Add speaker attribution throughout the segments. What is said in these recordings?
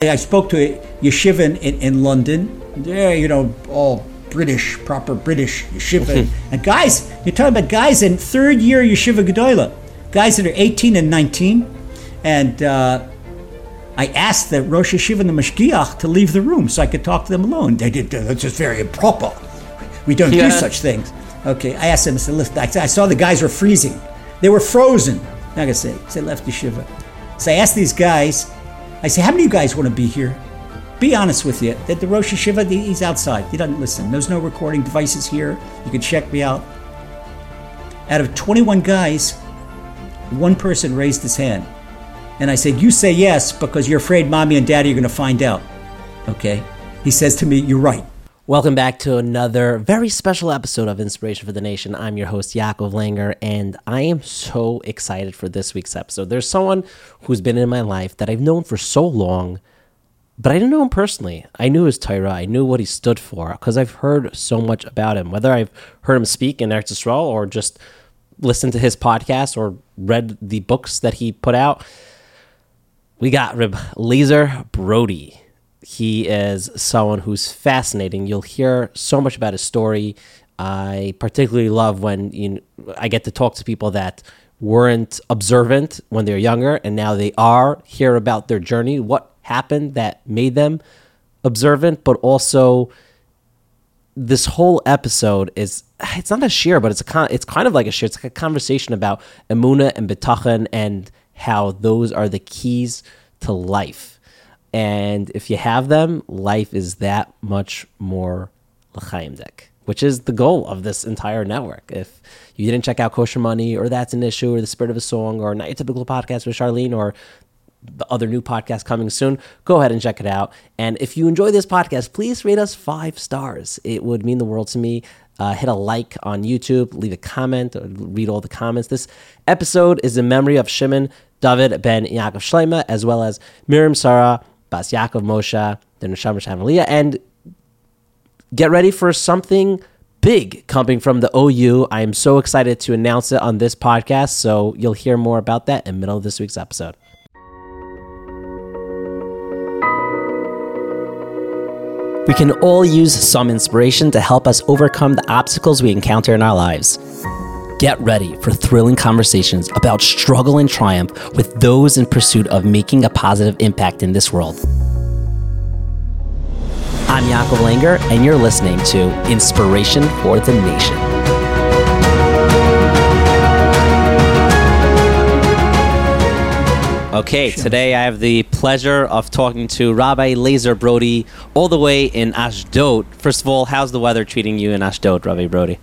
Speaker 1: I spoke to a yeshiva in, in, London. There, you know, all British, proper British yeshiva. and guys, you're talking about guys in third year yeshiva gedola, guys that are 18 and 19. And uh, I asked the Rosh Yeshiva and the Mashgiach to leave the room so I could talk to them alone. They did, that's just very improper. We don't
Speaker 2: Yeah.
Speaker 1: do such things. Okay, I asked them, I said, listen, I I saw the guys were freezing. They were frozen. Not gonna say, I said, left yeshiva. So I asked these guys, I say, how many of you guys want to be here? Be honest with you. That the Rosh Yeshiva, the- he's outside. He doesn't listen. There's no recording devices here. You can check me out. Out of 21 guys, one person raised his hand. And I said, You say yes because you're afraid mommy and daddy are going to find out. Okay? He says to me, You're right.
Speaker 2: Welcome back to another very special episode of Inspiration for the Nation. I'm your host, Yaakov Langer, and I am so excited for this week's episode. There's someone who's been in my life that I've known for so long, but I didn't know him personally. I knew his Torah, I knew what he stood for, because I've heard so much about him, whether I've heard him speak in Eretz Yisrael or just listened to his podcast or read the books that he put out. We got Reb Lazer Brody. He is someone who's fascinating. You'll hear so much about his story. I particularly love when you know, I get to talk to people that weren't observant when they were younger and now they are. Hear about their journey, what happened that made them observant, but also this whole episode is it's not a share, but it's a it's kind of like a share. It's like a conversation about emuna and bitachon and how those are the keys to life. And if you have them, life is that much more l'chaim dek, which is the goal of this entire network. If you didn't check out Kosher Money or That's an Issue or The Spirit of a Song or Not Your Typical Podcast with Charlene or the other new podcast coming soon, go ahead and check it out. And if you enjoy this podcast, please rate us five stars. It would mean the world to me. Uh, hit a like on YouTube, leave a comment, read all the comments. This episode is in memory of Shimon David ben Yaakov Shleima, as well as Miriam Sarah, Bas Yaakov Moshe, the Neshama Shamaliya, and get ready for something big coming from the OU. I am so excited to announce it on this podcast, so you'll hear more about that in the middle of this week's episode. We can all use some inspiration to help us overcome the obstacles we encounter in our lives. Get ready for thrilling conversations about struggle and triumph with those in pursuit of making a positive impact in this world. I'm Yaakov Langer, and you're listening to Inspiration for the Nation. Okay, today I have the pleasure of talking to Rabbi Lazer Brody all the way in Ashdod. First of all, how's the weather treating you in Ashdod, Rabbi Brody?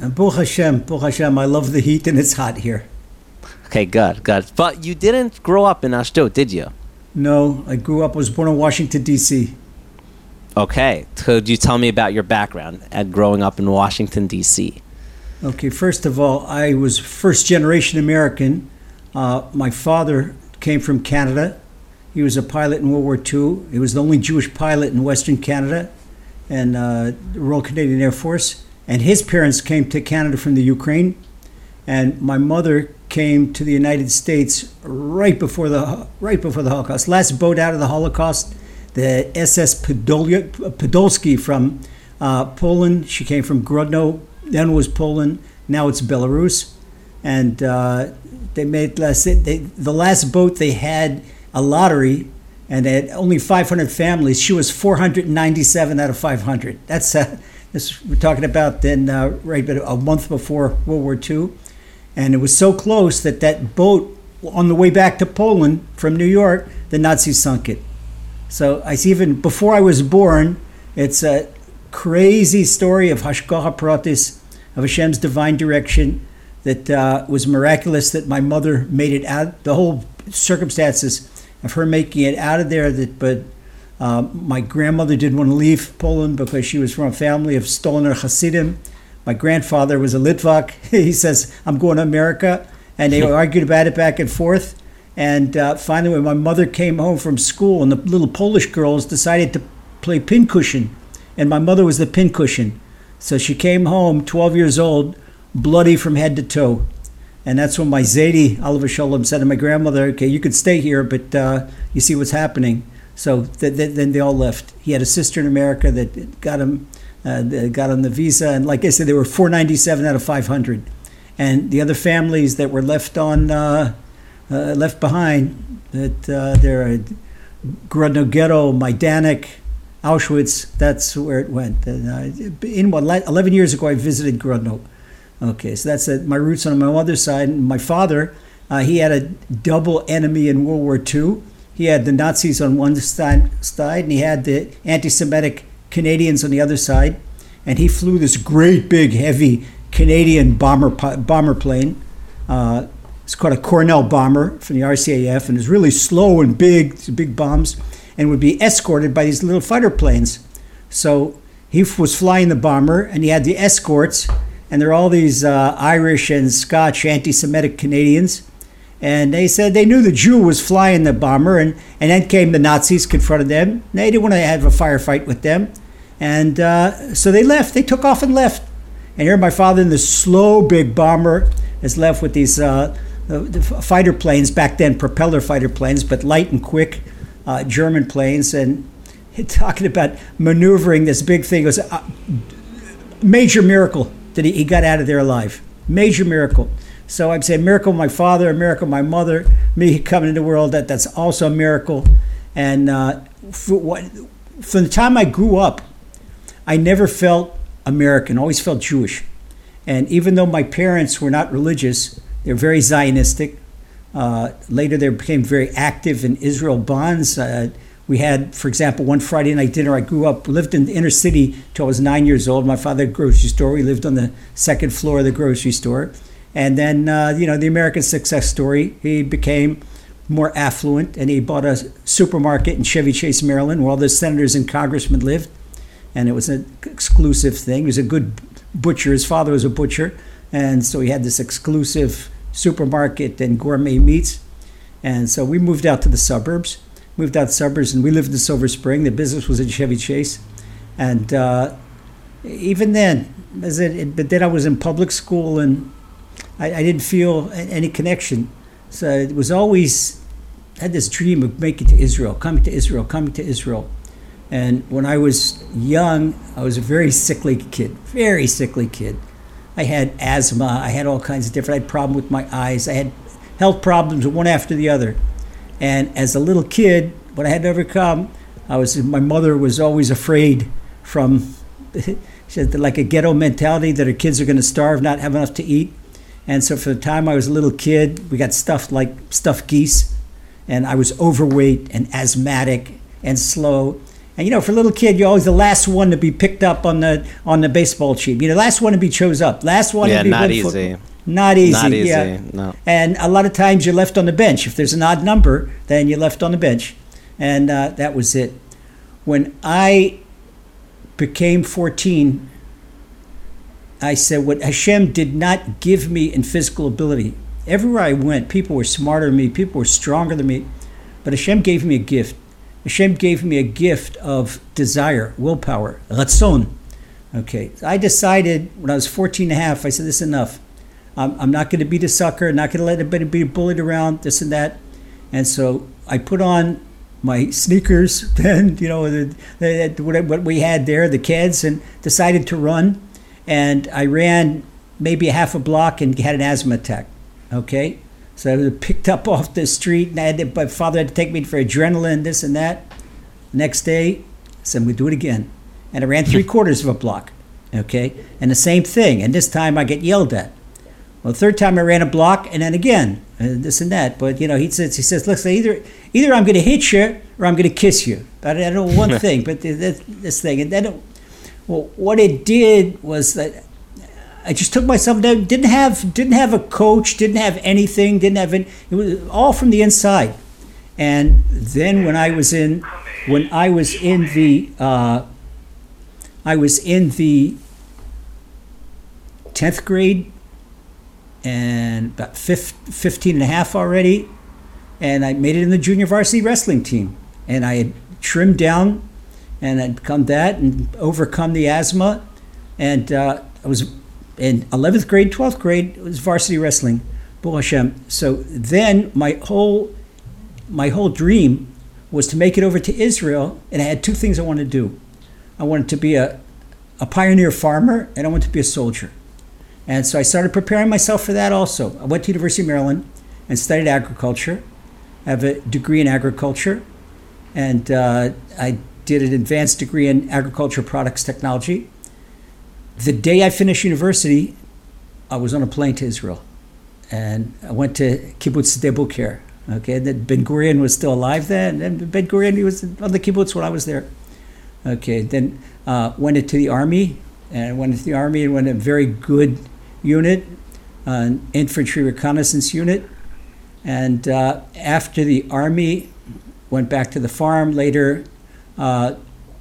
Speaker 1: And Baruch Hashem, Baruch Hashem, I love the heat and it's hot here.
Speaker 2: Okay, good, good. But you didn't grow up in Ashdod, did you?
Speaker 1: No, I grew up, I was born in Washington, D.C.
Speaker 2: Okay, could you tell me about your background at growing up in Washington, D.C.?
Speaker 1: Okay, first of all, I was first generation American. Uh, my father came from Canada. He was a pilot in World War II. He was the only Jewish pilot in Western Canada and uh, the Royal Canadian Air Force. And his parents came to Canada from the Ukraine. And my mother came to the United States right before the right before the Holocaust. Last boat out of the Holocaust, the SS Podol- Podolski from uh, Poland. She came from Grodno, then was Poland. Now it's Belarus, and uh, they made last. They, the last boat they had a lottery, and they had only 500 families. She was 497 out of 500. That's uh, this we're talking about then uh, right, but a month before World War II, and it was so close that that boat on the way back to Poland from New York, the Nazis sunk it. So I see even before I was born, it's a crazy story of Hashgacha Pratis, of Hashem's divine direction that uh, was miraculous that my mother made it out. The whole circumstances of her making it out of there. That, but uh, my grandmother didn't want to leave Poland because she was from a family of Stoliner Hasidim. My grandfather was a Litvak. he says, "I'm going to America," and they argued about it back and forth. And uh, finally, when my mother came home from school, and the little Polish girls decided to play pincushion, and my mother was the pincushion. So she came home, 12 years old, bloody from head to toe. And that's when my Zaidi, Oliver Sholem, said to my grandmother, okay, you could stay here, but uh, you see what's happening. So th- th- then they all left. He had a sister in America that got him uh, got on the visa, and like I said, they were 497 out of 500. And the other families that were left on uh, uh, left behind, that uh, they're Grodno Ghetto, Majdanek, Auschwitz. That's where it went. And, in what 11 years ago, I visited Grodno. Okay, so that's uh, my roots on my mother's side. My father, uh, he had a double enemy in World War II. He had the Nazis on one side, and he had the anti-Semitic Canadians on the other side. And he flew this great big heavy Canadian bomber bomber plane. Uh, it's called a Cornell bomber from the RCAF, and it's really slow and big, big bombs, and would be escorted by these little fighter planes. So he was flying the bomber, and he had the escorts, and there are all these uh, Irish and Scotch anti-Semitic Canadians, and they said they knew the Jew was flying the bomber, and, and then came the Nazis, confronted them. They didn't want to have a firefight with them, and uh, so they left. They took off and left. And here my father in this slow big bomber is left with these uh, the fighter planes back then, propeller fighter planes, but light and quick uh, German planes, and talking about maneuvering this big thing. It was a major miracle that he, he got out of there alive. Major miracle. So I'd say miracle my father, a miracle my mother, me coming into the world. That that's also a miracle. And uh, what, from the time I grew up, I never felt American. Always felt Jewish. And even though my parents were not religious, they're very Zionistic. Uh, later, they became very active in Israel bonds. Uh, we had, for example, one Friday night dinner. I grew up, lived in the inner city till I was nine years old. My father had a grocery store. We lived on the second floor of the grocery store. And then, uh, you know, the American success story. He became more affluent and he bought a supermarket in Chevy Chase, Maryland, where all the senators and congressmen lived. And it was an exclusive thing. He was a good butcher. His father was a butcher. And so he had this exclusive supermarket and gourmet meats. And so we moved out to the suburbs, moved out suburbs, and we lived in Silver Spring. The business was in Chevy Chase. And uh, even then, it, but then I was in public school and I, I didn't feel any connection. So it was always, had this dream of making to Israel, coming to Israel, coming to Israel. And when I was young, I was a very sickly kid, very sickly kid. I had asthma. I had all kinds of different. I had problem with my eyes. I had health problems one after the other. And as a little kid, what I had to overcome, I was my mother was always afraid from she had like a ghetto mentality that her kids are going to starve, not have enough to eat. And so for the time I was a little kid, we got stuffed like stuffed geese, and I was overweight and asthmatic and slow. And you know, for a little kid, you're always the last one to be picked up on the on the baseball team. You're the last one to be chose up. Last one
Speaker 2: yeah,
Speaker 1: to be
Speaker 2: not easy.
Speaker 1: foot- Not easy.
Speaker 2: Not easy.
Speaker 1: Yeah.
Speaker 2: No.
Speaker 1: And a lot of times you're left on the bench. If there's an odd number, then you're left on the bench. And uh, that was it. When I became 14, I said, What Hashem did not give me in physical ability. Everywhere I went, people were smarter than me, people were stronger than me. But Hashem gave me a gift. Hashem gave me a gift of desire, willpower, ratzon. Okay, I decided when I was 14 and a half, I said, This is enough. I'm, I'm not going to be the sucker, not going to let anybody be bullied around, this and that. And so I put on my sneakers, then, you know, the, the, what what we had there, the kids, and decided to run. And I ran maybe a half a block and had an asthma attack. Okay? So I was picked up off the street, and I had to, my father had to take me for adrenaline, this and that. Next day, I said, I'm going to do it again. And I ran three quarters of a block. Okay? And the same thing. And this time I get yelled at. Well, third time I ran a block, and then again, uh, this and that. But you know, he says, he says, look, so either either I'm going to hit you or I'm going to kiss you. I don't know one thing, but this, this thing, and then, well, what it did was that I just took myself down. Didn't have didn't have a coach. Didn't have anything. Didn't have any, it was all from the inside. And then when I was in when I was in the uh, I was in the tenth grade and about fif- 15 and a half already. And I made it in the junior varsity wrestling team. And I had trimmed down and I'd become that and overcome the asthma. And uh, I was in 11th grade, 12th grade, it was varsity wrestling. Baruch. So then my whole, my whole dream was to make it over to Israel, and I had two things I wanted to do. I wanted to be a, a pioneer farmer, and I wanted to be a soldier. And so I started preparing myself for that also. I went to University of Maryland and studied agriculture. I have a degree in agriculture, and uh, I did an advanced degree in agriculture products technology. The day I finished university, I was on a plane to Israel, and I went to Kibbutz Sde Boker. Okay, then Ben Gurion was still alive then, and Ben Gurion he was on the kibbutz when I was there. Okay, then uh, went into the army, and went into the army and went a very good unit, uh, an infantry reconnaissance unit, and uh, after the army, went back to the farm. Later, uh,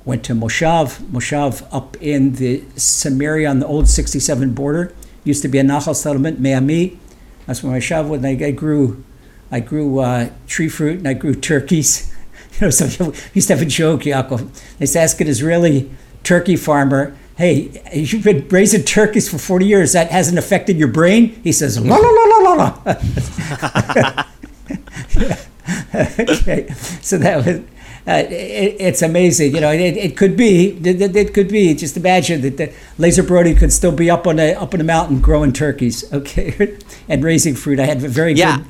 Speaker 1: went to Moshav, Moshav up in the Samaria on the old 67 border. Used to be a Nahal settlement, Me'ami. That's where Moshav was. I, I grew, I grew uh, tree fruit and I grew turkeys. you know, so we used to have a joke, Yaakov. They used to ask an Israeli turkey farmer, hey, you've been raising turkeys for 40 years. That hasn't affected your brain? He says, la la la la la la. okay, so that was. Uh, it, it's amazing, you know. It, it could be, it, it, could be. Just imagine that the Lazer Brody could still be up on a up on a mountain growing turkeys, okay, and raising fruit. I had a very
Speaker 2: yeah.
Speaker 1: good.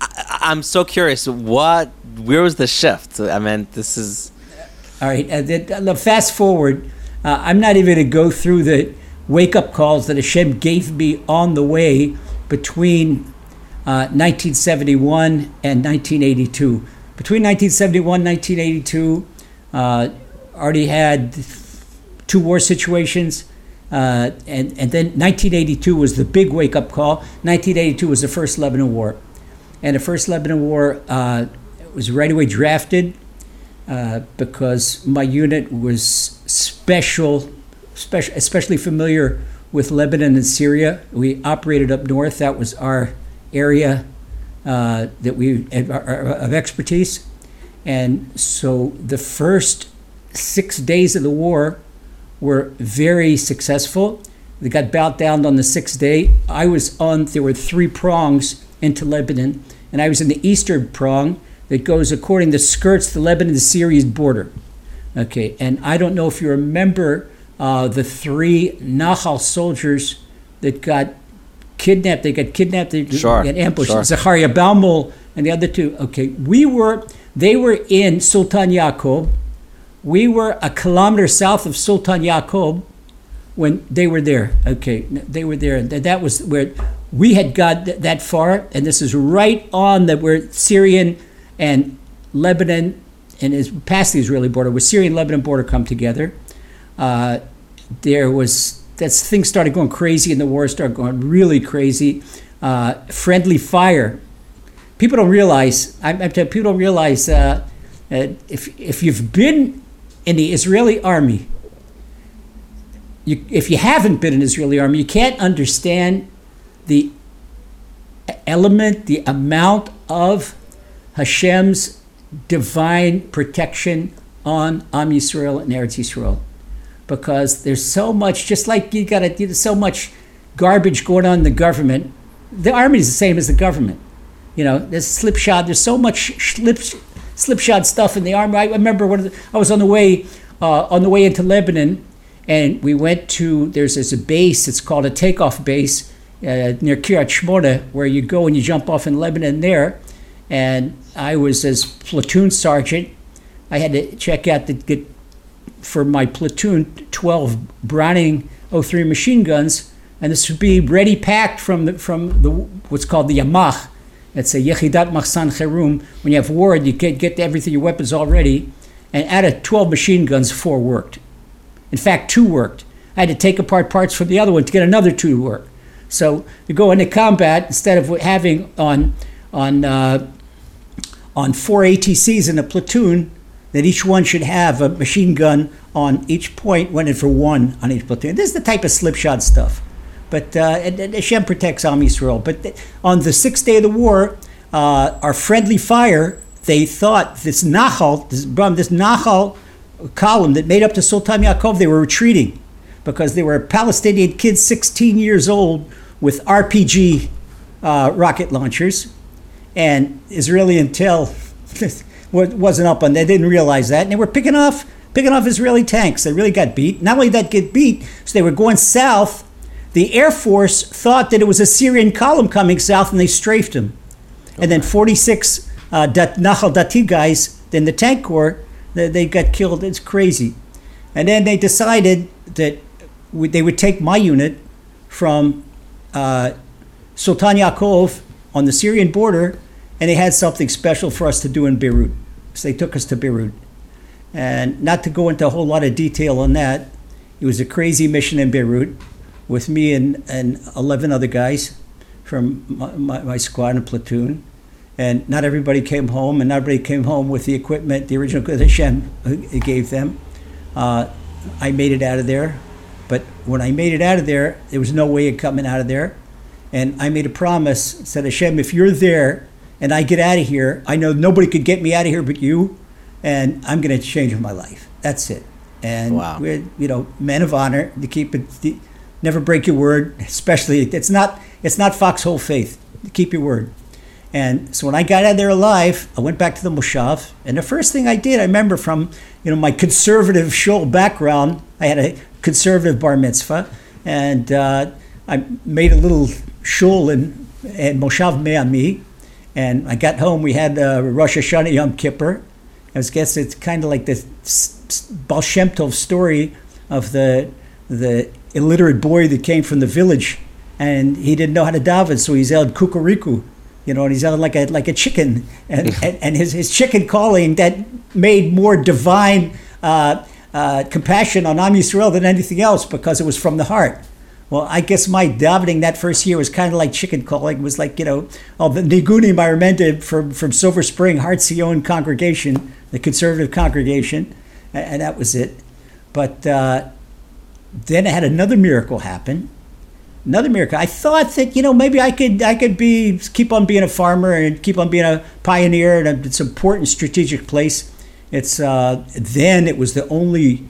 Speaker 2: I, I'm so curious. What? Where was the shift? I mean, this is.
Speaker 1: All right. Uh, fast forward. Uh, I'm not even going to go through the wake up calls that Hashem gave me on the way between uh, 1971 and 1982. Between 1971 and 1982, uh, already had two war situations. Uh, and, and then 1982 was the big wake up call. 1982 was the first Lebanon War. And the first Lebanon War uh, was right away drafted uh, because my unit was special, special, especially familiar with Lebanon and Syria. We operated up north. That was our area uh, that we of expertise, and so the first six days of the war were very successful. They got bowed down on the sixth day. I was on. There were three prongs into Lebanon, and I was in the eastern prong that goes according to skirts the Lebanon to Syria's border. Okay, and I don't know if you remember uh, the three Nahal soldiers that got kidnapped. They got kidnapped. They
Speaker 2: sure,
Speaker 1: got ambushed.
Speaker 2: Sure.
Speaker 1: Zacharia Baumel and the other two. Okay, we were. They were in Sultan Yaqub. We were a kilometer south of Sultan Yaqub when they were there. Okay, they were there. That was where we had got that far, and this is right on the where Syrian and Lebanon and is past the Israeli border, where Syrian Lebanon border come together. Uh, there was that's things started going crazy and the war started going really crazy. Uh, friendly fire. People don't realize. I'm, I'm telling people don't realize uh, if if you've been in the Israeli army, you, if you haven't been in Israeli army, you can't understand the element, the amount of Hashem's divine protection on Am Yisrael and Eretz Yisrael because there's so much, just like you got to, there's so much garbage going on in the government. The army is the same as the government. You know, there's slipshod, there's so much slip, slipshod stuff in the army. I remember when I was on the way, uh, on the way into Lebanon, and we went to, there's, there's a base, it's called a takeoff base uh, near Kiryat Shmona, where you go and you jump off in Lebanon there. And I was as platoon sergeant. I had to check out the, get for my platoon 12 Browning 03 machine guns, and this would be ready packed from the, from the what's called the Yamach. It's a Yechidat Machsan Cherum. When you have war, you get, get everything, your weapons all ready. And out of 12 machine guns, four worked. In fact, two worked. I had to take apart parts from the other one to get another two to work. So you go into combat instead of having on on uh, on four ATCs in a platoon, that each one should have a machine gun on each one went in for one on each platoon. This is the type of slipshod stuff. But uh, Hashem protects Am Yisrael. But on the sixth day of the war, uh, our friendly fire, they thought this Nahal, this, this Nahal column that made up to Sultan Yaakov, they were retreating because they were Palestinian kids, 16 years old, with RPG uh, rocket launchers. And Israeli intel wasn't up on. They didn't realize that, and they were picking off picking off Israeli tanks. They really got beat. Not only that, get beat, so they were going south. The Air Force thought that it was a Syrian column coming south, and they strafed them. And then 46 uh, Dat- Nahal Dati guys in the tank corps, they, they got killed. It's crazy. And then they decided that we, they would take my unit from uh, Sultan Yaakov on the Syrian border, and they had something special for us to do in Beirut. So they took us to Beirut. And not to go into a whole lot of detail on that, it was a crazy mission in Beirut with me and, and 11 other guys from my, my, my squad and platoon. And not everybody came home, and not everybody came home with the equipment, the original equipment Hashem uh, gave them. Uh, I made it out of there. But when I made it out of there, there was no way of coming out of there. And I made a promise, said, Hashem, if you're there and I get out of here, I know nobody could get me out of here but you, and I'm going to change my life. That's it. And
Speaker 2: Wow.
Speaker 1: we're, you know, men of honor to keep it, to never break your word, especially, it's not, it's not foxhole faith. Keep your word. And so when I got out of there alive, I went back to the Moshav. And the first thing I did, I remember from you know my conservative shul background, I had a conservative bar mitzvah, and uh, I made a little shul in, in Moshav Me'ami. And I got home, we had uh, Rosh Hashanah Yom Kippur. I guess it's kind of like the Baal Shem Tov story of the the illiterate boy that came from the village, and he didn't know how to daven, so he's yelled kukuriku, you know, and he's yelled like a like a chicken, and and, and his his chicken calling that made more divine uh, uh, compassion on Am Yisrael than anything else because it was from the heart. Well, I guess my davening that first year was kind of like chicken calling. It was like, you know, all the I remembered from, from Silver Spring, Heart Zion congregation, the conservative congregation, a- and, that was it. But uh, then I had another miracle happen. Another miracle. I thought that you know maybe I could I could be keep on being a farmer and keep on being a pioneer and it's an important strategic place. It's uh, then it was the only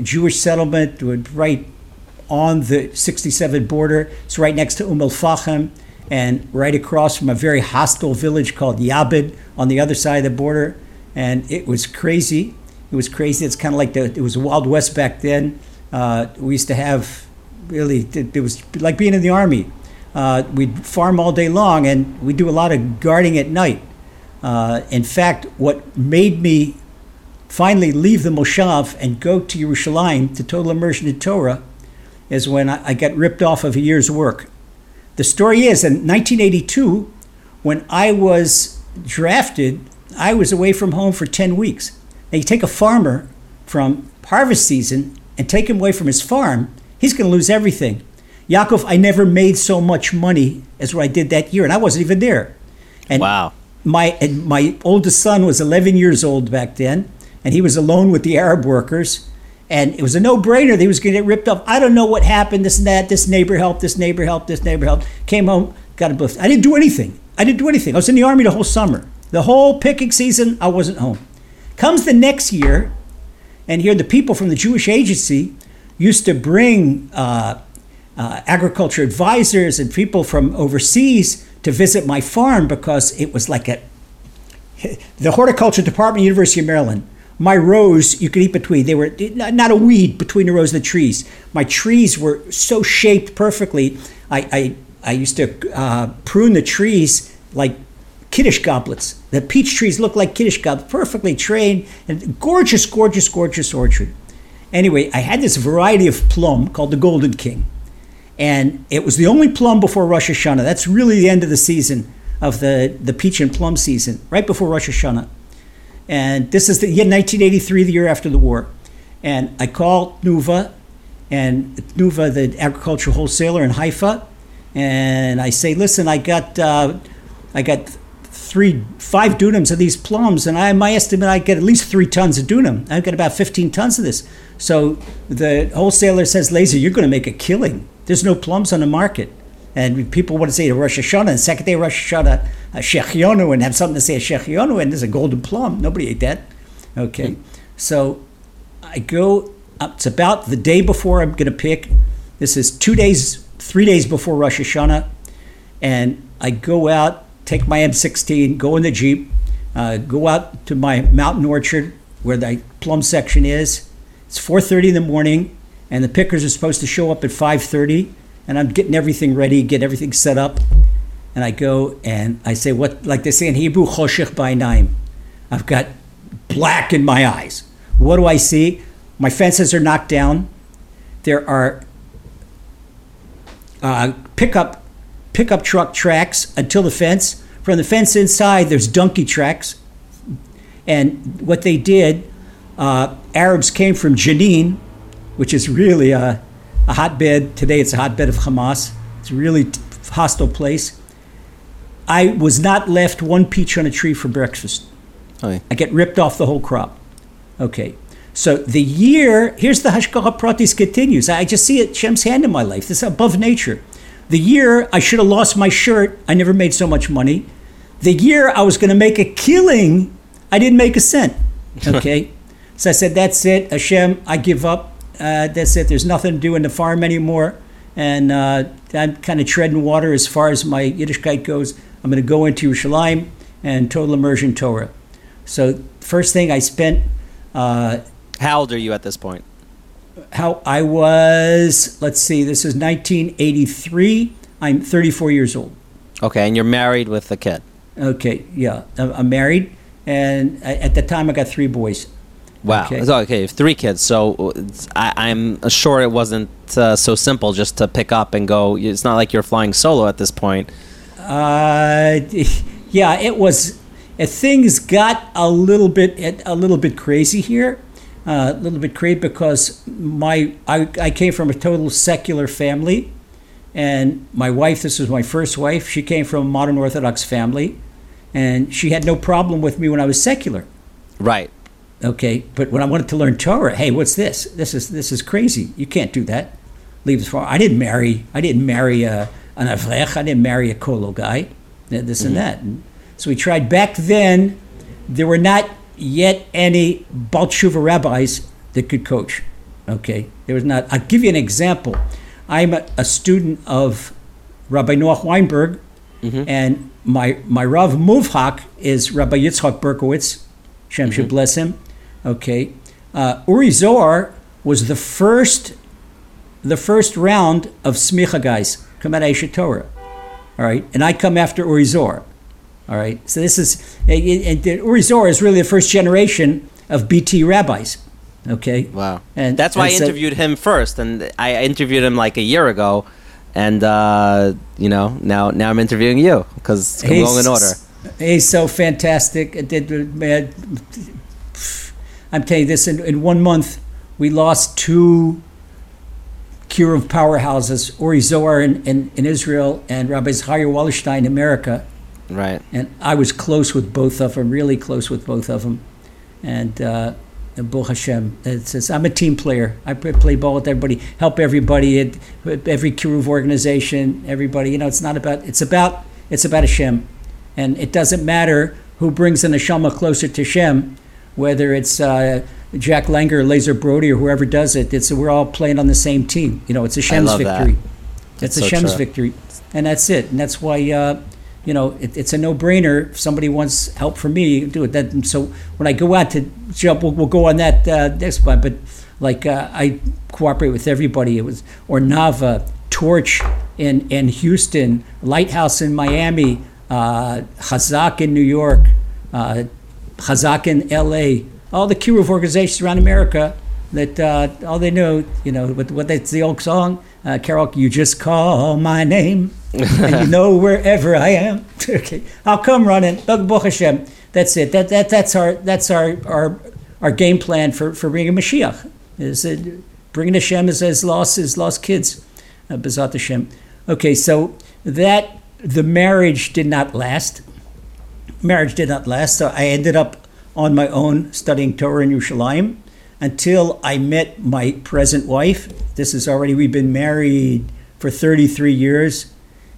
Speaker 1: Jewish settlement right on the 67 border. It's right next to Umm al-Fahim and right across from a very hostile village called Yabid on the other side of the border. And it was crazy. It was crazy. It's kind of like the, it was the Wild West back then. Uh, we used to have really, it, it was like being in the army. Uh, we'd farm all day long and we do a lot of guarding at night. Uh, in fact, what made me finally leave the Moshav and go to Yerushalayim to total immersion in Torah is when I, I got ripped off of a year's work. The story is in 1982, when I was drafted, I was away from home for 10 weeks. Now, you take a farmer from harvest season and take him away from his farm, he's going to lose everything. Yaakov, I never made so much money as what I did that year, and I wasn't even there. And
Speaker 2: Wow.
Speaker 1: my and my oldest son was 11 years old back then, and he was alone with the Arab workers. And it was a no-brainer that he was going to get ripped off. I don't know what happened. This and that. This neighbor helped. This neighbor helped. This neighbor helped. Came home, got a bliff. I didn't do anything. I didn't do anything. I was in the army the whole summer. The whole picking season, I wasn't home. Comes the next year, and here the people from the Jewish Agency used to bring uh, uh, agriculture advisors and people from overseas to visit my farm because it was like a the horticulture department, University of Maryland. My rows you could eat between. They were not a weed between the rows of the trees. My trees were so shaped perfectly. I I, I used to uh, prune the trees like kiddush goblets. The peach trees look like kiddush goblets, perfectly trained and gorgeous, gorgeous, gorgeous orchard. Anyway, I had this variety of plum called the Golden King and it was the only plum before Rosh Hashanah. That's really the end of the season of the, the peach and plum season, right before Rosh Hashanah. And this is the year 1983, the year after the war. And I called Nuva, and Nuva, the agricultural wholesaler in Haifa, and I say, listen, I got, uh, I got three, five dunams of these plums, and I, my estimate, I get at least three tons of dunam. I've got about 15 tons of this. So the wholesaler says, Lazer, you're going to make a killing. There's no plums on the market. And people want to say to Rosh Hashanah, and second day Rosh Hashanah, a Shehecheyanu, and have something to say a Shehecheyanu, and there's a golden plum. Nobody ate that. Okay. So I go up, it's about the day before I'm going to pick. This is two days, three days before Rosh Hashanah. And I go out, take my M16, go in the Jeep, uh, go out to my mountain orchard where the plum section is. It's 4:30 in the morning, and the pickers are supposed to show up at 5:30, and I'm getting everything ready, get everything set up, and I go and I say what, like they say in Hebrew, choshech ba'inayim. I've got black in my eyes. What do I see? My fences are knocked down. There are uh, pickup pickup truck tracks until the fence. From the fence inside, there's donkey tracks. And what they did, uh, Arabs came from Jenin, which is really a, a hotbed. Today, it's a hotbed of Hamas. It's a really hostile place. I was not left one peach on a tree for breakfast.
Speaker 2: Okay.
Speaker 1: I get ripped off the whole crop. Okay. So the year, here's the Hashgacha Pratis continues. I just see it, Shem's hand in my life. This is above nature. The year I should have lost my shirt, I never made so much money. The year I was going to make a killing, I didn't make a cent. Okay. so I said, that's it. Hashem, I give up. Uh, that's it. There's nothing to do in the farm anymore. And uh, I'm kind of treading water as far as my Yiddishkeit goes. I'm going to go into Yerushalayim and total immersion Torah. So first thing I spent uh,
Speaker 2: How old are you at this point?
Speaker 1: how I was, let's see, this is 1983. I'm 34 years old.
Speaker 2: Okay, and you're married with a kid.
Speaker 1: Okay, yeah. I'm I'm married, and at the time I got three boys.
Speaker 2: Wow.
Speaker 1: Okay.
Speaker 2: So, okay, three kids. So I, I'm sure it wasn't uh, so simple just to pick up and go. It's not like you're flying solo at this point.
Speaker 1: Uh, yeah, it was. Uh, things got a little bit a little bit crazy here, uh, a little bit crazy because my I, I came from a total secular family, and my wife. This was my first wife. She came from a modern Orthodox family, and she had no problem with me when I was secular.
Speaker 2: Right.
Speaker 1: Okay, but when I wanted to learn Torah, hey, what's this? This is this is crazy. You can't do that. Leave this far. I didn't marry. I didn't marry a, an avrech. I didn't marry a kollel guy. th- This and mm-hmm. that. And so we tried. Back then, there were not yet any Baal Tshuva rabbis that could coach. Okay, there was not. I'll give you an example. I'm a, a student of Rabbi Noach Weinberg, mm-hmm. and my my Rav Muvhak is Rabbi Yitzchak Berkowitz. Shem should mm-hmm. bless him. Okay, uh, Uri Zohar was the first the first round of smicha guys come out of Torah. All right, and I come after Uri Zohar. All right, so this is and- and and Uri Zohar is really the first generation of BT rabbis. Okay,
Speaker 2: Wow.
Speaker 1: And-
Speaker 2: That's why I
Speaker 1: so-
Speaker 2: interviewed him first, and I interviewed him like a year ago, and uh, you know now now I'm interviewing you because I'm going in order.
Speaker 1: He's so fantastic. It did, man, I'm telling you this in, in one month, we lost two Kiruv powerhouses, Uri Zohar in, in, in Israel and Rabbi Zachariah Wallerstein in America.
Speaker 2: Right.
Speaker 1: And I was close with both of them, really close with both of them. And uh, Baruch Hashem, it's, it's, I'm a team player. I play ball with everybody, help everybody, at every Kiruv organization, everybody. You know, it's not about, it's about, it's about Hashem. And it doesn't matter who brings the neshama closer to Hashem, whether it's uh, Jack Langer, Lazer Brody, or whoever does it. It's we're all playing on the same team. You know, it's
Speaker 2: a Shem's
Speaker 1: victory.
Speaker 2: That's
Speaker 1: It's
Speaker 2: so
Speaker 1: Hashem's
Speaker 2: true.
Speaker 1: victory, and that's it. And that's why uh, you know it, it's a no-brainer. If somebody wants help from me, do it. That, so when I go out to jump, we'll, we'll go on that uh, next one. But like uh, I cooperate with everybody. It was Ornava, Torch in in Houston, Lighthouse in Miami, uh, Chazak in New York, uh, Chazak in L.A. All the Kiruv organizations around America that uh, all they know, you know, what, what that's the old song, uh, Carol, you just call my name, and you know wherever I am. okay, I'll come running. Baruch Hashem. That's it. That, that that's our that's our our, our game plan for, for bringing Mashiach. Is it bringing Hashem is as lost as lost kids, uh, Bezat Hashem. Okay, so that the marriage did not last marriage did not last, so I ended up on my own studying Torah in Yerushalayim until I met my present wife. This is already, we've been married for 33 years,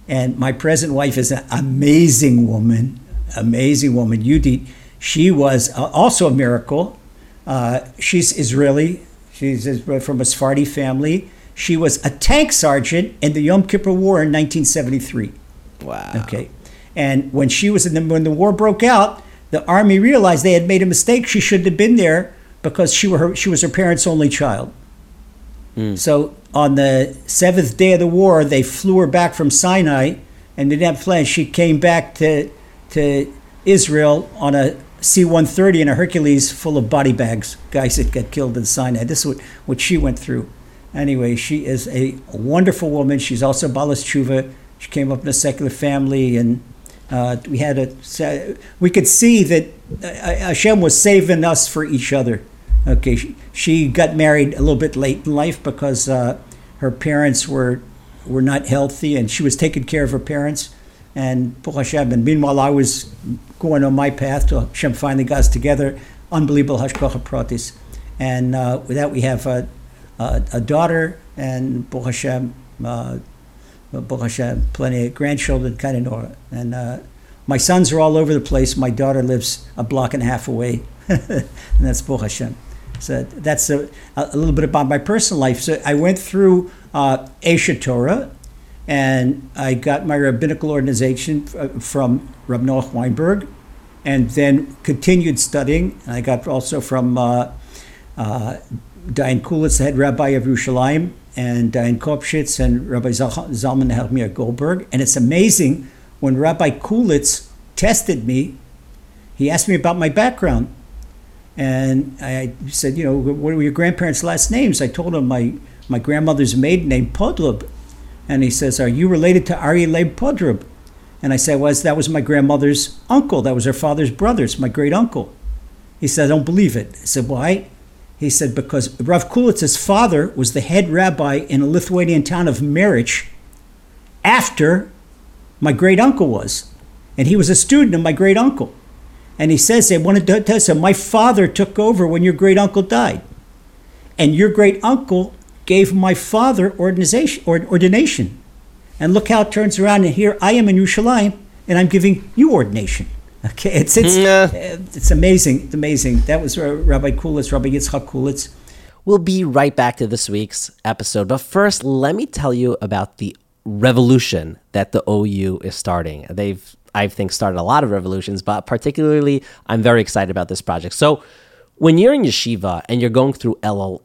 Speaker 1: and my present wife is an amazing woman, amazing woman. Yudit, she was uh, also a miracle. Uh, she's Israeli, she's from a Sephardi family. She was a tank sergeant in the Yom Kippur War in 1973.
Speaker 2: Wow.
Speaker 1: Okay. And when she was in the when the war broke out, the army realized they had made a mistake. She shouldn't have been there because she were her, she was her parents' only child. Hmm. So on the seventh day of the war, they flew her back from Sinai, and they didn't fly. She came back to to Israel on a C-130 and a Hercules full of body bags, guys that got killed in Sinai. This is what, what she went through. Anyway, she is a wonderful woman. She's also Balas Tshuva. She came up in a secular family, and uh, we had a. We could see that uh, Hashem was saving us for each other. Okay, she, she got married a little bit late in life because uh, her parents were were not healthy, and she was taking care of her parents. And Hashem, and meanwhile, I was going on my path till Hashem finally got us together. Unbelievable hashgacha pratis. And uh, with that, we have a, a, a daughter, and Baruch Hashem, uh, Baruch Hashem, plenty of grandchildren, kind of know. And uh, my sons are all over the place. My daughter lives a block and a half away, and that's Baruch Hashem. So that's a, a little bit about my personal life. So I went through uh, Aish Torah, and I got my rabbinical organization from Rab Noach Weinberg, and then continued studying. And I got also from uh, uh, Dayan Kulitz, the head rabbi of Yerushalayim, and Dayan Kopshitz and Rabbi Zal- Zalman Helmir Goldberg. And it's amazing when Rabbi Kulitz tested me, he asked me about my background. And I said, you know, what were your grandparents' last names? I told him my, my grandmother's maiden name, Podrub. And he says, Are you related to Ari Leib Podrub? And I said, Was that was my grandmother's uncle. That was her father's brother. It's my great uncle. He said, I don't believe it. I said, Why? He said, Because Rav Kulitz's father was the head rabbi in a Lithuanian town of Merich after my great uncle was. And he was a student of my great uncle. And he says, I wanted to tell you, my father took over when your great uncle died. And your great uncle gave my father ordination. And look how it turns around. And here I am in Yerushalayim, and I'm giving you ordination. Okay, it's it's
Speaker 2: Yeah.
Speaker 1: it's amazing. It's amazing. That was uh, Rabbi Kulitz, Rabbi Yitzchak Kulitz.
Speaker 2: We'll be right back to this week's episode. But first, let me tell you about the revolution that the OU is starting. They've, I think, started a lot of revolutions, but particularly, I'm very excited about this project. So, when you're in yeshiva and you're going through Elul,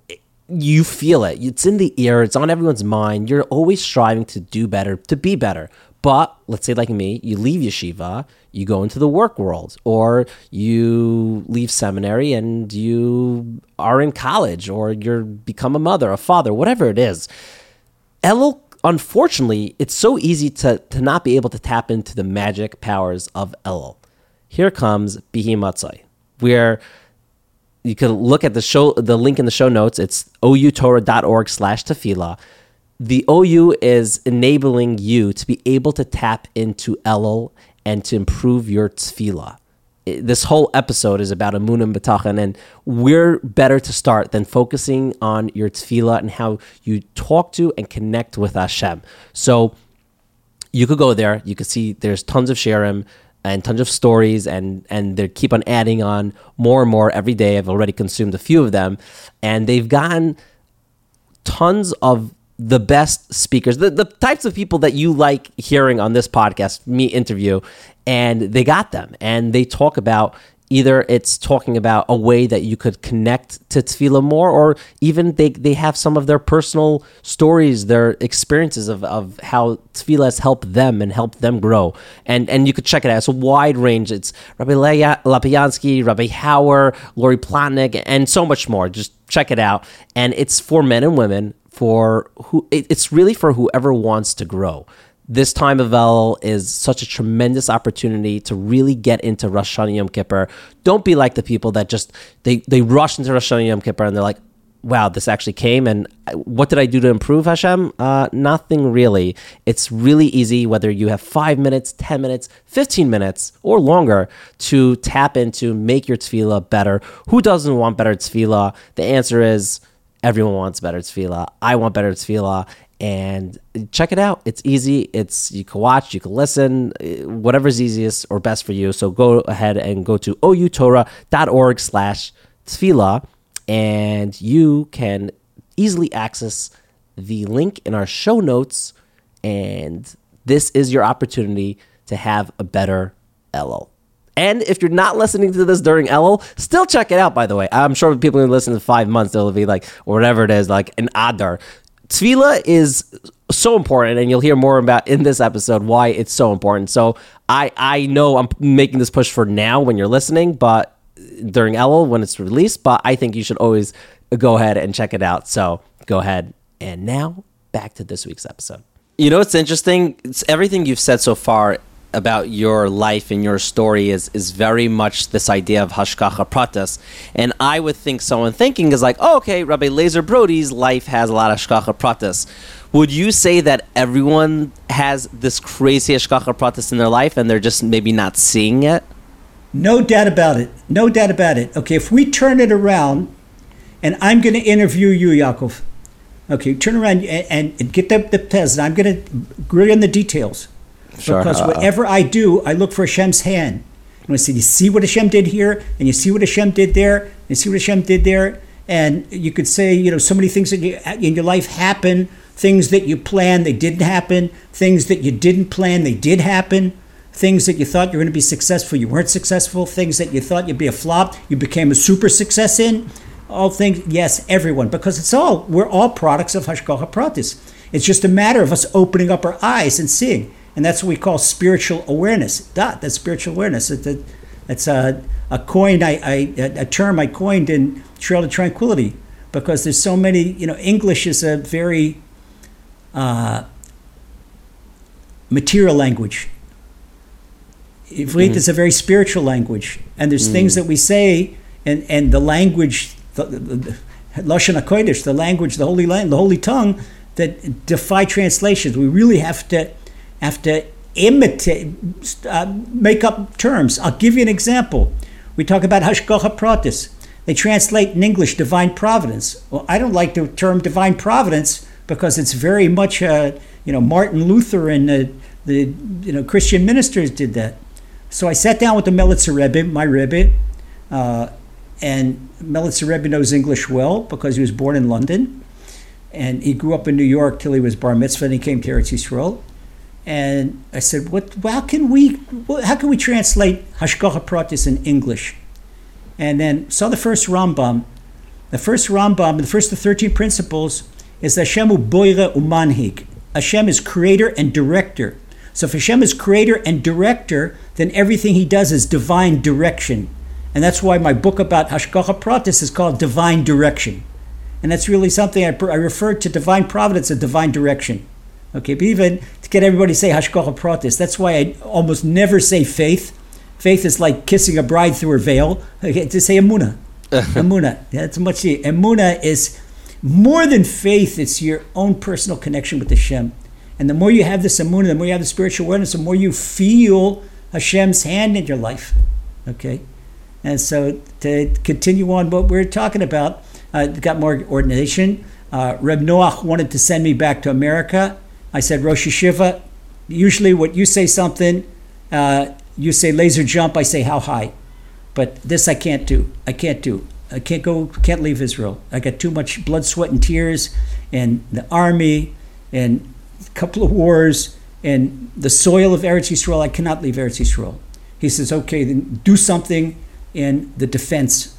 Speaker 2: you feel it. It's in the ear, it's on everyone's mind. You're always striving to do better, to be better. But let's say, like me, you leave yeshiva, you go into the work world, or you leave seminary and you are in college, or you're become a mother, a father, whatever it is. Elul, unfortunately, it's so easy to, to not be able to tap into the magic powers of Elul. Here comes Bihimatzai, where you can look at the show the link in the show notes it's outorah.org slash tefillah the ou is enabling you to be able to tap into elul and to improve your tefillah this whole episode is about amun and bitachon and we're better to start than focusing on your tefillah and how you talk to and connect with hashem so you could go there. You could see there's tons of shiurim and tons of stories, and and they keep on adding on more and more every day. I've already consumed a few of them, and they've gotten tons of the best speakers, the, the types of people that you like hearing on this podcast, me interview, and they got them. And they talk about either it's talking about a way that you could connect to tefillah more, or even they, they have some of their personal stories, their experiences of, of how tefillah has helped them and helped them grow. And and you could check it out. It's a wide range. It's Rabbi Leia Lapiansky, Rabbi Hauer, Lori Palatnik, and so much more. Just check it out. And it's for men and women for who it- it's really for whoever wants to grow. This time of El is such a tremendous opportunity to really get into Rosh Hashanah Yom Kippur. Don't be like the people that just they they rush into Rosh Hashanah Yom Kippur and they're like, "Wow, this actually came." And what did I do to improve Hashem? Uh, nothing really. It's really easy whether you have five minutes, ten minutes, fifteen minutes, or longer to tap into make your tefillah better. Who doesn't want better tefillah? The answer is Everyone wants better tefillah. I want better tefillah. And check it out. It's easy. It's you can watch, you can listen, eh, whatever's easiest or best for you. So go ahead and go to outorah.org slash tefillah and you can easily access the link in our show notes. And this is your opportunity to have a better Elul. And if you're not listening to this during Elul, still check it out, by the way. I'm sure people who listen to five months, they'll be like, whatever it is, like an Adar. Tefillah is so important, and you'll hear more about in this episode why it's so important. So I I know I'm making this push for now when you're listening, but during Elul when it's released. But I think you should always go ahead and check it out. So go ahead. And now back to this week's episode. You know what's interesting? It's everything you've said so far about your life and your story is is very much this idea of hashgacha pratis. And I would think someone thinking is like, oh, okay, Rabbi Lazer Brody's life has a lot of hashgacha pratis. Would you say that everyone has this crazy hashgacha pratis in their life and they're just maybe not seeing it?
Speaker 1: No doubt about it. No doubt about it. Okay, if we turn it around, and I'm going to interview you, Yaakov. Okay, turn around and, and get the, the test. I'm going to grill in the details.
Speaker 2: Sure.
Speaker 1: Because
Speaker 2: Uh,
Speaker 1: whatever I do, I look for Hashem's hand. And I say, you see what Hashem did here, and you see what Hashem did there, and you see what Hashem did there. And you could say, you know, so many things that you, in your life happen, things that you planned, they didn't happen, things that you didn't plan, they did happen, things that you thought you were going to be successful, you weren't successful, things that you thought you'd be a flop, you became a super success in. All things, yes, everyone, because it's all, we're all products of Hashgacha Pratis. It's just a matter of us opening up our eyes and seeing. And that's what we call spiritual awareness. That, that's spiritual awareness. It's a, it's a, a coin, I, I, a term I coined in Trail of Tranquility because there's so many, you know, English is a very uh, material language. Ivrit is a very spiritual language, and there's things that we say, and, and the language, the, the, the Lashon HaKodesh, the language, the holy land, the holy tongue, that defy translations. We really have to to imitate, uh, make up terms. I'll give you an example. We talk about Hashgacha Pratis. They translate in English divine providence. Well, I don't like the term divine providence because it's very much, uh, you know, Martin Luther and the, the you know Christian ministers did that. So I sat down with the Melitzer Rebbe, my Rebbe, uh, and Melitzer Rebbe knows English well because he was born in London, and he grew up in New York till he was bar mitzvah, and he came to Eretz Yisrael. And I said, "What? How can we? How can we translate Hashgacha Pratis in English?" And then saw the first Rambam. The first Rambam, the first of thirteen principles, is Hashem boire umanhig. Hashem is creator and director. So if Hashem is creator and director, then everything he does is divine direction. And that's why my book about Hashgacha Pratis is called Divine Direction. And that's really something I, I referred to divine providence as divine direction. Okay, but even get everybody to say Hashgacha Pratis, that's why I almost never say faith. Faith is like kissing a bride through her veil. Okay, to say Emuna. Emuna. Yeah, that's much. Emuna is more than faith, it's your own personal connection with Hashem. And the more you have this Emunah, the more you have the spiritual awareness, the more you feel Hashem's hand in your life. Okay? And so to continue on what we're talking about, uh, got more ordination. Uh, Reb Noach wanted to send me back to America. I said, Rosh Yeshiva, usually what you say something, uh, you say Lazer jump, I say how high. But this I can't do. I can't do. I can't go, can't leave Israel. I got too much blood, sweat, and tears, and the army, and a couple of wars, and the soil of Eretz Yisrael. I cannot leave Eretz Yisrael. He says, okay, then do something in the defense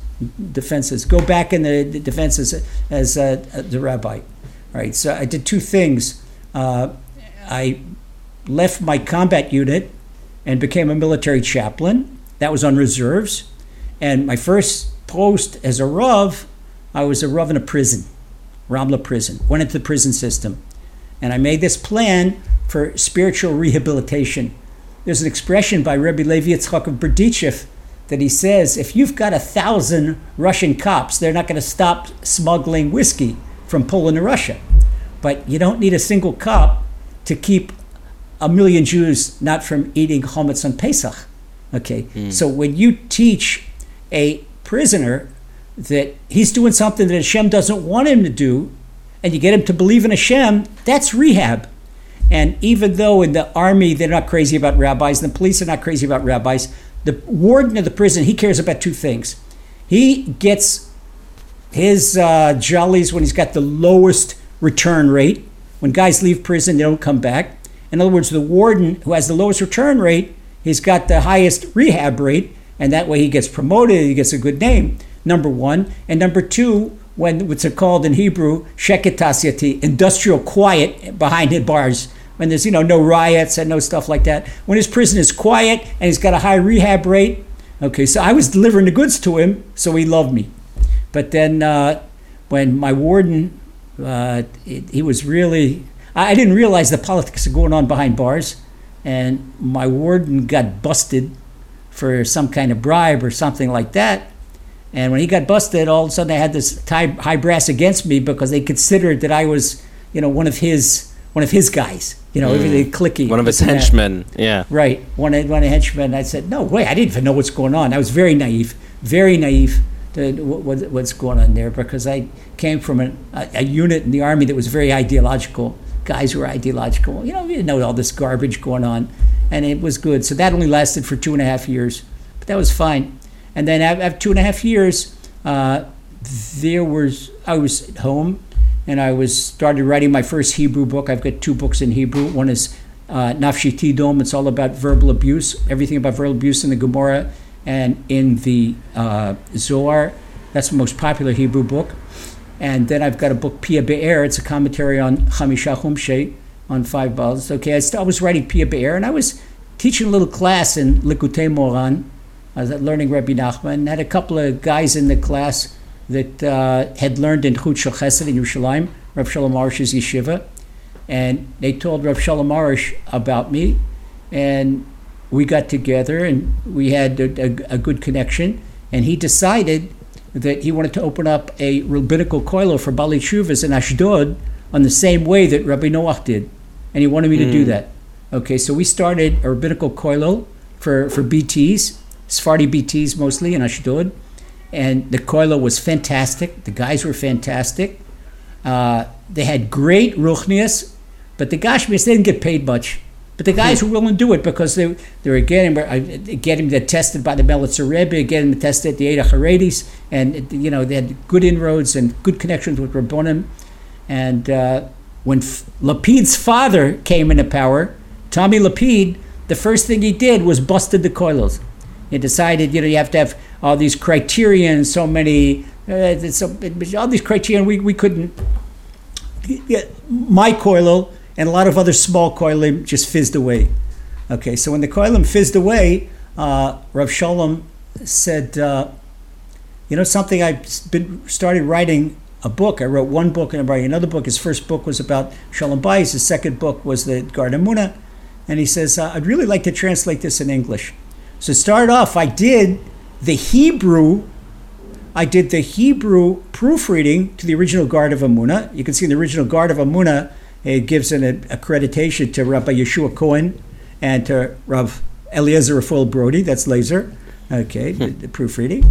Speaker 1: defenses. Go back in the, the defenses as uh, the rabbi. All right. So I did two things. Uh, I left my combat unit and became a military chaplain. That was on reserves. And my first post as a Rav, I was a Rav in a prison, Ramla prison. Went into the prison system. And I made this plan for spiritual rehabilitation. There's an expression by Rebbe Levi Yitzchak of Berdichev that he says if you've got a thousand Russian cops, they're not going to stop smuggling whiskey from Poland to Russia. But you don't need a single cop to keep a million Jews not from eating chametz on Pesach. Okay, mm. so when you teach a prisoner that he's doing something that Hashem doesn't want him to do, and you get him to believe in Hashem, that's rehab. And even though in the army they're not crazy about rabbis, and the police are not crazy about rabbis, the warden of the prison he cares about two things. He gets his uh, jollies when he's got the lowest return rate. When guys leave prison, they don't come back. In other words, the warden who has the lowest return rate, he's got the highest rehab rate, and that way he gets promoted, he gets a good name. Number one, and number two, when what's it called in Hebrew, sheketasyati, industrial quiet behind the bars. When there's you know no riots and no stuff like that. When his prison is quiet and he's got a high rehab rate. Okay, so I was delivering the goods to him, so he loved me. But then uh, when my warden, uh, it, he was really, I, didn't realize the politics are going on behind bars, and my warden got busted for some kind of bribe or something like that. And when he got busted, all of a sudden they had this high, high brass against me because they considered that I was, you know, one of his one of his guys. You know, everything clicky.
Speaker 2: One of his
Speaker 1: and that.
Speaker 2: henchmen. Yeah.
Speaker 1: Right. One of, one of the henchmen. I said, no way. I didn't even know what's going on. I was very naive, very naive what- what's going on there because I came from an, a, a unit in the army that was very ideological. Guys were ideological. You know, we didn't know all this garbage going on, and it was good. So that only lasted for two and a half years, but that was fine. And then after two and a half years, uh, there was I was at home, and I was started writing my first Hebrew book. I've got two books in Hebrew. One is uh, Nafshi Tidom. It's all about verbal abuse, everything about verbal abuse in the Gemara and in the uh, Zohar. That's the most popular Hebrew book. And then I've got a book, Pia Be'er. It's a commentary on Chamisha Humshe, on five balls. Okay, I, st- I was writing Pia Be'er, and I was teaching a little class in Likutei Moharan. I was learning Rabbi Nachman. And had a couple of guys in the class that uh, had learned in Chut Chesed in Yerushalayim, Rav Shalom Arush's yeshiva. And they told Rav Shalom Arush about me. And we got together and we had a, a, a good connection. And he decided that he wanted to open up a rabbinical kollel for Bali Shuvas in Ashdod on the same way that Rabbi Noach did. And he wanted me to do that. Okay, so we started a rabbinical kollel for, for BTs, Sephardi BTs mostly in Ashdod. And the kollel was fantastic. The guys were fantastic. Uh, they had great ruchnias, but the Gashmis they didn't get paid much. But the guys were willing to do it because they, they were getting getting them tested by the Melitzer Rebbe, getting them tested at the Eidah Haredis, and you know they had good inroads and good connections with Rabbonim. And uh, when F- Lapid's father came into power, Tommy Lapid, the first thing he did was busted the coilos. He decided, you know, you have to have all these criteria and so many, uh, so, all these criteria, we, we couldn't yeah, my kollel and a lot of other small kollelim just fizzed away. Okay, so when the kollelim fizzed away, uh, Rav Shalom said, uh, "You know something? I've been started writing a book. I wrote one book and I'm writing another book. His first book was about Shalom Bayis. His second book was the Garden Muna, and he says, uh, I'd really like to translate this in English. So start off, I did the Hebrew I did the Hebrew proofreading to the original Garden of Amuna. You can see in the original Garden of Amuna, it gives an accreditation to Rabbi Yeshua Cohen and to Rav Eliezer Rafal Brody. That's Lazer. Okay, hmm. the, the proofreading.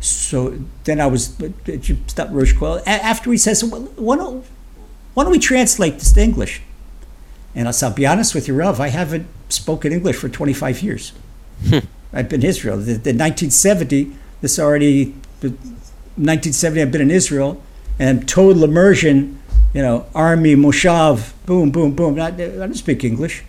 Speaker 1: So then I was did you stop Rosh Kollel. After he says, well, why don't why don't we translate this to English? And I'll, I'll be honest with you, Rav, I haven't spoken English for 25 years. Hmm. I've been in Israel. The, the 1970, this already 1970, I've been in Israel, and total immersion, you know, army, moshav, boom, boom, boom. I, I don't speak English.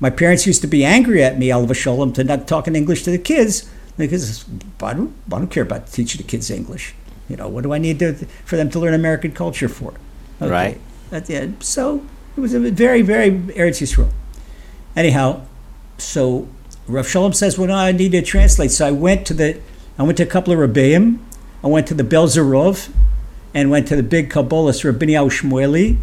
Speaker 1: My parents used to be angry at me, Alva Shalom, to not talking English to the kids because I don't, I don't care about teaching the kids English. You know, what do I need to, for them to learn American culture for? Okay.
Speaker 2: Right.
Speaker 1: That's it. So it was a very, very Eretz Yisrael. Anyhow, so Rav Shalom says, well, no, I need to translate. So I went to the, I went to a couple of Rebbeim. I went to the Belzerov and went to the big Kabbalist Rabbi Benayahu Shmueli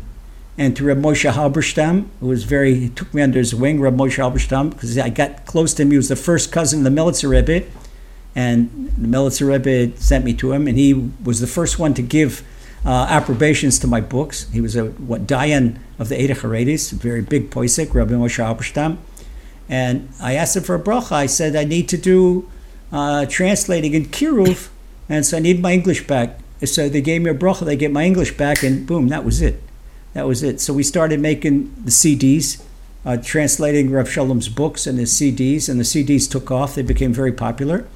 Speaker 1: and to Reb Moshe Halberstam, who was very, he took me under his wing, Reb Moshe Halberstam, because I got close to him. He was the first cousin of the Melitzer Rebbe, and the Melitzer Rebbe sent me to him, and he was the first one to give uh, approbations to my books. He was a what Dayan of the Eidah Haredis, very big poisek, Rabbi Moshe Halberstam. And I asked him for a bracha. I said, I need to do uh, translating in Kiruv, and so I need my English back. So they gave me a bracha, they get my English back, and boom, that was it. That was it. So we started making the CDs, uh, translating Rav Shalom's books and his CDs, and the CDs took off. They became very popular.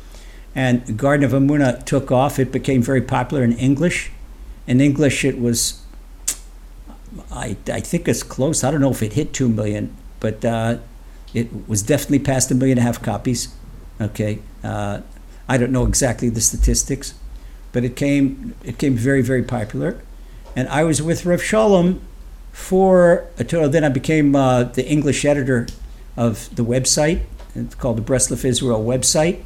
Speaker 1: And Garden of Amuna took off. It became very popular in English. In English, it was, I, I think it's close. I don't know if it hit 2 million, but uh, It was definitely past a million and a half copies. Okay, uh, I don't know exactly the statistics, but it came it came very very popular, and I was with Rev Shalom for a total. Then I became uh, the English editor of the website. It's called the Breslov Israel website,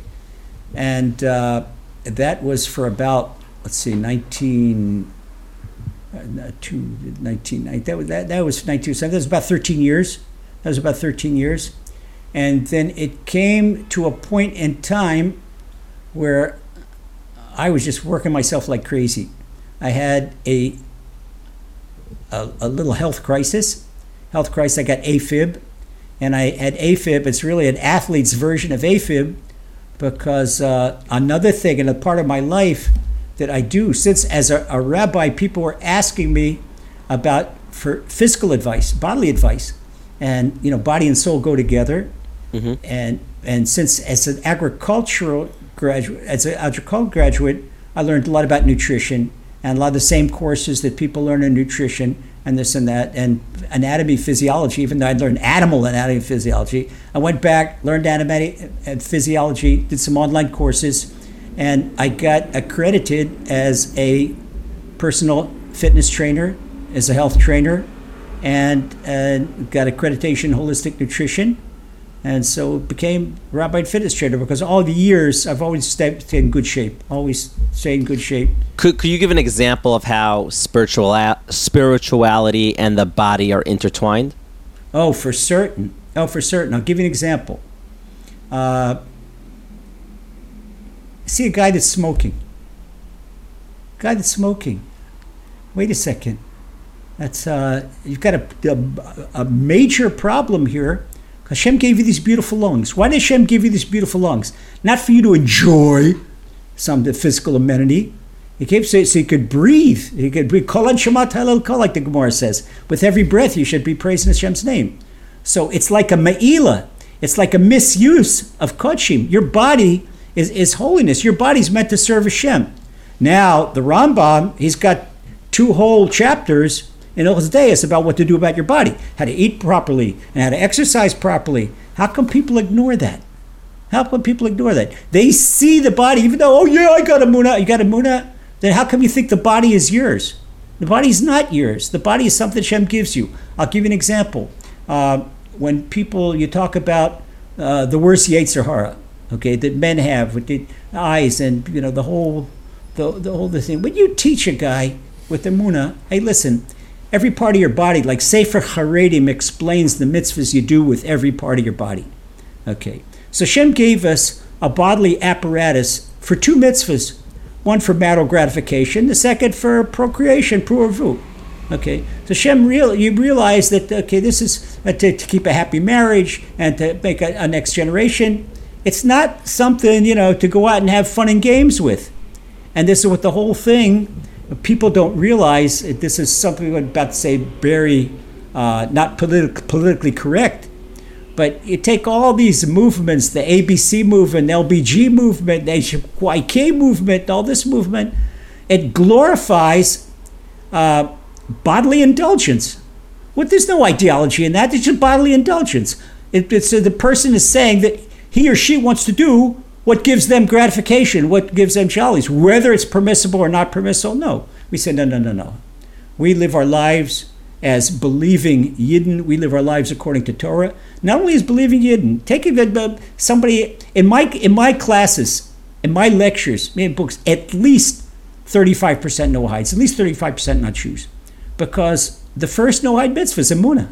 Speaker 1: and uh, that was for about let's see, 19, uh, two, 19, that was that, that was 19, that was about 13 years. That was about 13 years, and then it came to a point in time where I was just working myself like crazy. I had a a, a little health crisis. Health crisis. I got AFib, and I had AFib. It's really an athlete's version of AFib because uh, another thing and a part of my life that I do, since as a, a rabbi, people were asking me about for physical advice, bodily advice, and you know, body and soul go together.
Speaker 2: Mm-hmm.
Speaker 1: And and since as an agricultural graduate, as an agricultural graduate, I learned a lot about nutrition and a lot of the same courses that people learn in nutrition and this and that and anatomy physiology even though i learned animal anatomy physiology. I went back learned anatomy and physiology did some online courses and i got accredited as a personal fitness trainer as a health trainer and, and got accreditation holistic nutrition and so became rabbi and fitness trainer because all the years I've always stayed in good shape, always stayed in good shape.
Speaker 2: Could, could you give an example of how spiritual spirituality and the body are intertwined?
Speaker 1: Oh, for certain. Oh, for certain. I'll give you an example. Uh, see a guy that's smoking. Guy that's smoking. Wait a second. That's uh, you've got a, a, a major problem here. Hashem gave you these beautiful lungs. Why did Hashem give you these beautiful lungs? Not for you to enjoy some physical amenity. He gave so, so you could breathe. You could breathe. Kol Shemat Halal Kol, like the Gemara says. With every breath, you should be praising Hashem's name. So it's like a ma'ila. It's like a misuse of kodshim. Your body is, is holiness. Your body's meant to serve Hashem. Now, the Rambam, he's got two whole chapters in those days about what to do about your body, how to eat properly, and how to exercise properly. How come people ignore that? How come people ignore that? They see the body, even though, oh yeah, I got emuna, you got emuna. Then how come you think the body is yours? The body is not yours. The body is something Shem gives you. I'll give you an example. Uh, when people, you talk about uh, the worst Yetzer Hara, okay, that men have with the eyes and, you know, the whole, the, the whole thing. When you teach a guy with the muna, hey, listen, every part of your body, like Sefer Haredim explains the mitzvahs you do with every part of your body. Okay, so Shem gave us a bodily apparatus for two mitzvahs one for marital gratification, the second for procreation, puravu. Okay, so Shem, real, you realize that, okay, this is to, to, keep a happy marriage and to make a, a next generation. It's not something, you know, to go out and have fun and games with. And this is what the whole thing people don't realize this is something I'm about to say very uh, not politi- politically correct, but you take all these movements, the ABC movement, the LBG movement, the HYK movement, all this movement, it glorifies uh, bodily indulgence. Well, there's no ideology in that. It's just bodily indulgence. It, it's uh, the person is saying that he or she wants to do what gives them gratification, what gives them jollies, whether it's permissible or not permissible. No, we say no, no, no, no. We live our lives as believing Yidden. We live our lives according to Torah. Not only as believing Yidden, taking somebody in my in my classes, in my lectures, in books, at least 35% noahides, at least 35% not Jews, because the first noahide mitzvah is a.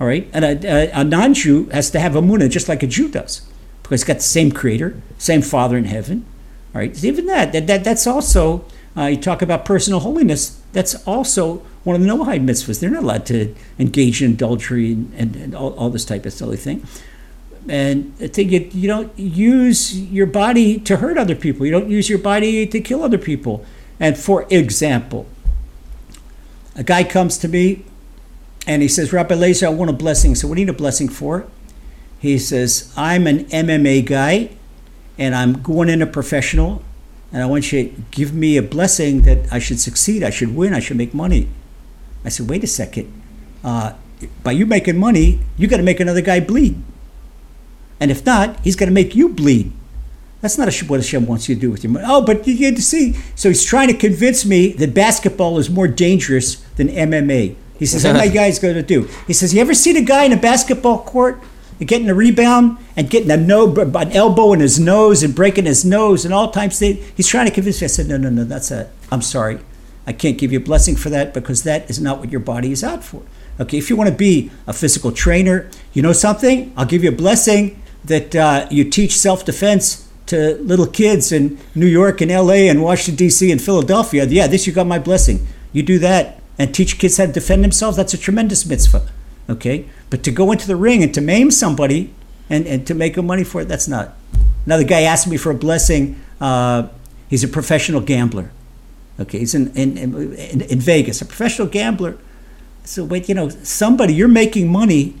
Speaker 1: All right, and a, a, a non-Jew has to have a just like a Jew does because it's got the same creator, same Father in heaven. All right, even that, that, that that's also, uh, you talk about personal holiness, that's also one of the Noahide mitzvahs. They're not allowed to engage in adultery and, and, and all, all, this type of silly thing. And I think you, you don't use your body to hurt other people. You don't use your body to kill other people. And for example, a guy comes to me and he says, Rabbi Lazer, I want a blessing. So what do you need a blessing for? He says, I'm an MMA guy and I'm going in a professional and I want you to give me a blessing that I should succeed, I should win, I should make money. I said, wait a second. Uh, by you making money, you got to make another guy bleed. And if not, he's going to make you bleed. That's not what Hashem wants you to do with your money. Oh, but you get to see. So he's trying to convince me that basketball is more dangerous than MMA. He says, "What my guy's going to do?" He says, "You ever seen a guy in a basketball court getting a rebound and getting a no, an elbow in his nose and breaking his nose and all types of things?" He's trying to convince me. I said, "No, no, no. That's a. I'm sorry. I can't give you a blessing for that because that is not what your body is out for. Okay, if you want to be a physical trainer, you know something? I'll give you a blessing that uh, you teach self-defense." to little kids in New York and LA and Washington, D.C. and Philadelphia, yeah, this you got my blessing. You do that and teach kids how to defend themselves, that's a tremendous mitzvah. Okay? But to go into the ring and to maim somebody and, and to make money for it, that's not. Another guy asked me for a blessing. Uh, he's a professional gambler. Okay, he's in, in, in, in Vegas, a professional gambler. So, wait, you know, somebody, you're making money,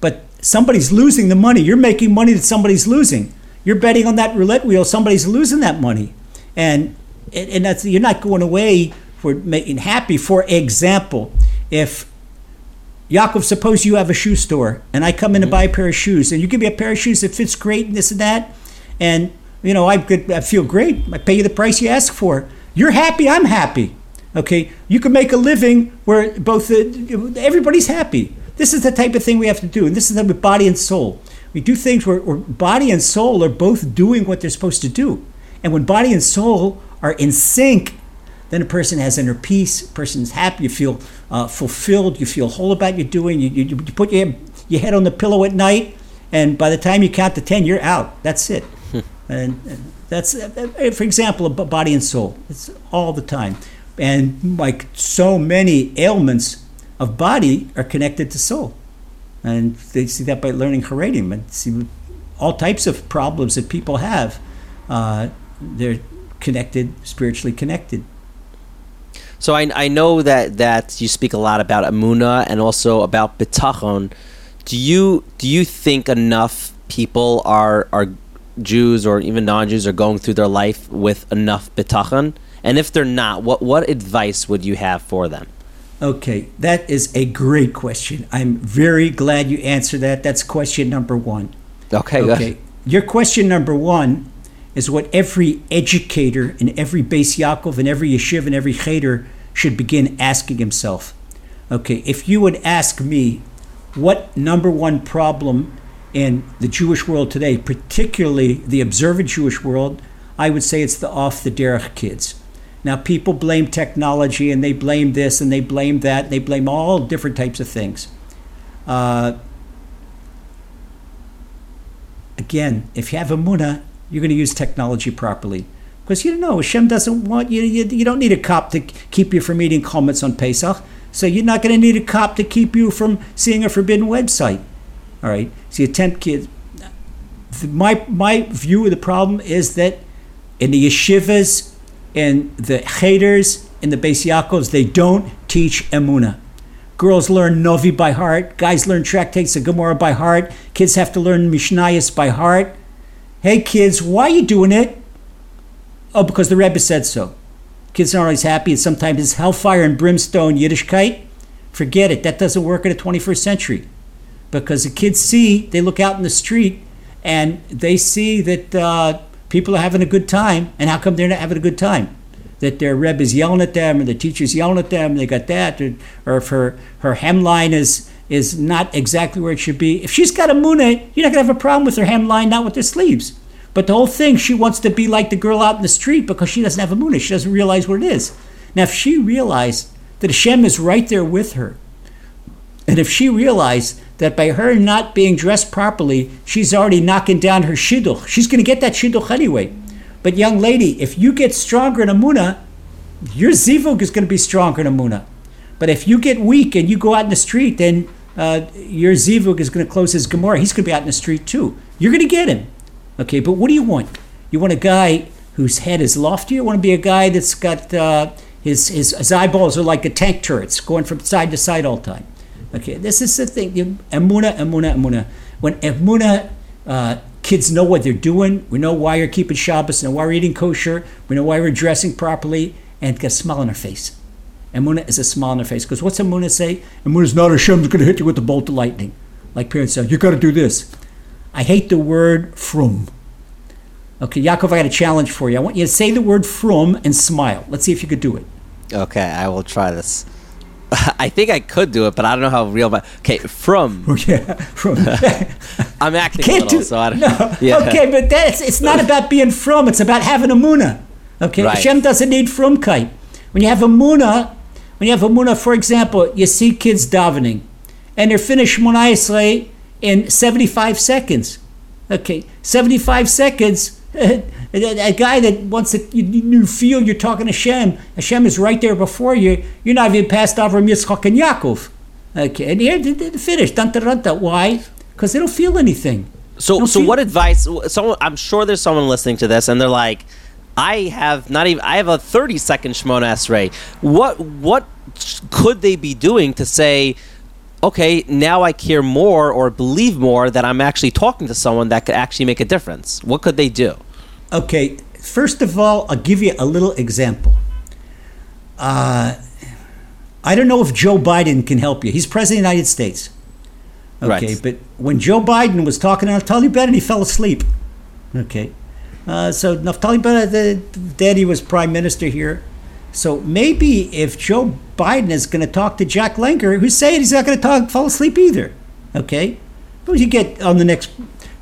Speaker 1: but somebody's losing the money. You're making money that somebody's losing you're betting on that roulette wheel, somebody's losing that money. And, and that's, you're not going away for making happy. For example, if Yaakov, suppose you have a shoe store and I come in mm-hmm. to buy a pair of shoes and you give me a pair of shoes that fits great and this and that, and you know I, could, I feel great. I pay you the price you ask for. You're happy. I'm happy. Okay, you can make a living where both the, everybody's happy. This is the type of thing we have to do, and this is the body and soul. We do things where, where body and soul are both doing what they're supposed to do. And when body and soul are in sync, then a person has inner peace, a person's happy, you feel uh, fulfilled, you feel whole about your doing, you, you, you put your, your head on the pillow at night, and by the time you count to 10, you're out. That's it. Hmm. and, and, that's, uh, uh, for example, body and soul. It's all the time. And like so many ailments of body are connected to soul. And they see that by learning Haredim and see all types of problems that people have. Uh, they're connected, spiritually connected.
Speaker 2: So I, I know that, that you speak a lot about Amuna and also about Bitachon. Do you do you think enough people are are Jews or even non-Jews are going through their life with enough Bitachon? And if they're not, what what advice would you have for them?
Speaker 1: Okay, that is a great question. I'm very glad you answered that. That's question number one.
Speaker 2: Okay, okay. Good.
Speaker 1: Your question number one is what every educator and every Beis Yaakov and every yeshiva and every cheder should begin asking himself. Okay, if you would ask me what number one problem in the Jewish world today, particularly the observant Jewish world, I would say it's the off the derech kids. Now, people blame technology and they blame this and they blame that, and they blame all different types of things. Uh, again, if you have emunah, you're going to use technology properly. Because you know, Hashem doesn't want you, you, you don't need a cop to keep you from eating chametz on Pesach. So you're not going to need a cop to keep you from seeing a forbidden website. All right. So you tempt kids. My, my view of the problem is that in the yeshivas and the haters in the Beis Yaakovs, they don't teach Emuna. Girls learn Novi by heart. Guys learn tractates of Gemara by heart. Kids have to learn Mishnayos by heart. Hey kids, why are you doing it? Oh, because the Rebbe said so. Kids aren't always happy, and sometimes it's hellfire and brimstone Yiddishkeit. Forget it. That doesn't work in the 21st century. Because the kids see, they look out in the street, and they see that uh, people are having a good time, and how come they're not having a good time? That their Rebbe is yelling at them, and the teacher's yelling at them, they got that, or, or if her, her hemline is is not exactly where it should be. If she's got emunah, you're not gonna have a problem with her hem hemline, not with her sleeves. But the whole thing, she wants to be like the girl out in the street because she doesn't have emunah. She doesn't realize what it is. Now, if she realized that Hashem is right there with her, and if she realized that by her not being dressed properly, she's already knocking down her shidduch. She's going to get that shidduch anyway. But young lady, if you get stronger in Amuna, your zivug is going to be stronger in Amuna. But if you get weak and you go out in the street, then uh, your zivug is going to close his gemara. He's going to be out in the street too. You're going to get him. Okay, but what do you want? You want a guy whose head is lofty. You want to be a guy that's got uh, his, his, his eyeballs are like a tank turrets going from side to side all the time. Okay, this is the thing. Emuna, emuna, emuna. When emuna, uh, kids know what they're doing. We know why you're keeping Shabbos, and why we're eating kosher. We know why we're dressing properly, and get a smile on our face. Emuna is a smile on our face. Because what's Emuna say? Emuna is not Hashem's going to hit you with a bolt of lightning. Like parents say, you got to do this. I hate the word frum. Okay, Yaakov, I got a challenge for you. I want you to say the word frum and smile. Let's see if you could do it.
Speaker 2: Okay, I will try this. I think I could do it, but I don't know how real. My okay, frum
Speaker 1: Yeah, frum.
Speaker 2: I'm acting a
Speaker 1: Can't
Speaker 2: little,
Speaker 1: do.
Speaker 2: so I don't.
Speaker 1: no.
Speaker 2: Yeah.
Speaker 1: Okay, but that's it's not about being frum. It's about having emuna. Okay,
Speaker 2: Right.
Speaker 1: Hashem doesn't need frumkeit. When you have emuna, when you have emuna, for example, you see kids davening, and they're finished Shmona in 75 seconds. Okay, 75 seconds. a, guy that wants to, you, feel you're talking to Hashem. Hashem is right there before you. You're not even passed over Yitzchak, and Yaakov. Okay, and here they- they're finished. Danta ranta. Why? Because they don't feel anything.
Speaker 2: So, so
Speaker 1: feel-
Speaker 2: what advice? Someone, I'm sure there's someone listening to this, and they're like, "I have not even. I have a 30 second Shemoneh Esrei. What, what could they be doing to say, okay, now I care more or believe more that I'm actually talking to someone that could actually make a difference? What could they do?
Speaker 1: Okay, first of all, I'll give you a little example. Uh, I don't know if Joe Biden can help you. He's president of the United States. Okay,
Speaker 2: Right.
Speaker 1: but when Joe Biden was talking to Naftali Bennett, he fell asleep. Okay, uh, so Naftali Bennett, the daddy was prime minister here. So maybe if Joe Biden is going to talk to Jack Langer, who's saying he's not going to talk, fall asleep either. Okay, well, you get on the next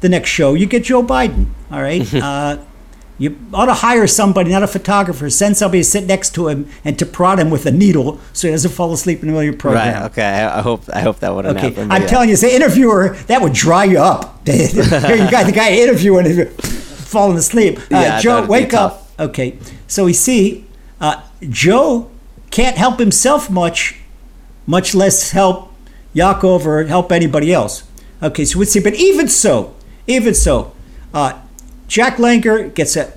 Speaker 1: the next show, you get Joe Biden. All right. uh, you ought to hire somebody, not a photographer. Send somebody to sit next to him and to prod him with a needle so he doesn't fall asleep in the middle of your program.
Speaker 2: Right. Okay. I, I hope. I hope that wouldn't
Speaker 1: Okay,
Speaker 2: happen.
Speaker 1: I'm telling you, as an interviewer, that would dry you up. Here you got the guy interviewing and falling asleep. Uh,
Speaker 2: Yeah,
Speaker 1: Joe, wake up. Okay, so we see uh, Joe can't help himself much, much less help Yaakov or help anybody else. Okay, so we see, but even so, even so, uh, Jack Langer gets a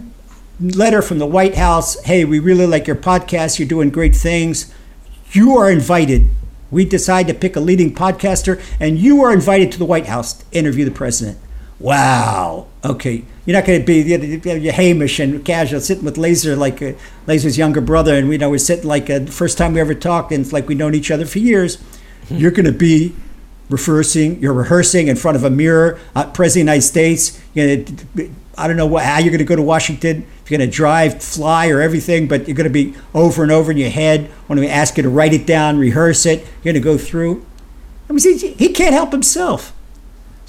Speaker 1: letter from the White House. Hey, we really like your podcast. You're doing great things. You are invited. We decide to pick a leading podcaster, and you are invited to the White House to interview the president. Wow. Okay, you're not going to be you're, Hamish and casual sitting with Lazer like uh, Lazer's younger brother, and we know we're sitting like uh, the first time we ever talked, and it's like we've known each other for years. You're going to be rehearsing. You're rehearsing in front of a mirror. Uh, President of the United States. You're gonna, I don't know what, how you're going to go to Washington. If you're going to drive, fly, or everything, but you're going to be over and over in your head. When we ask you to write it down, rehearse it, you're going to go through. I mean, see, he can't help himself.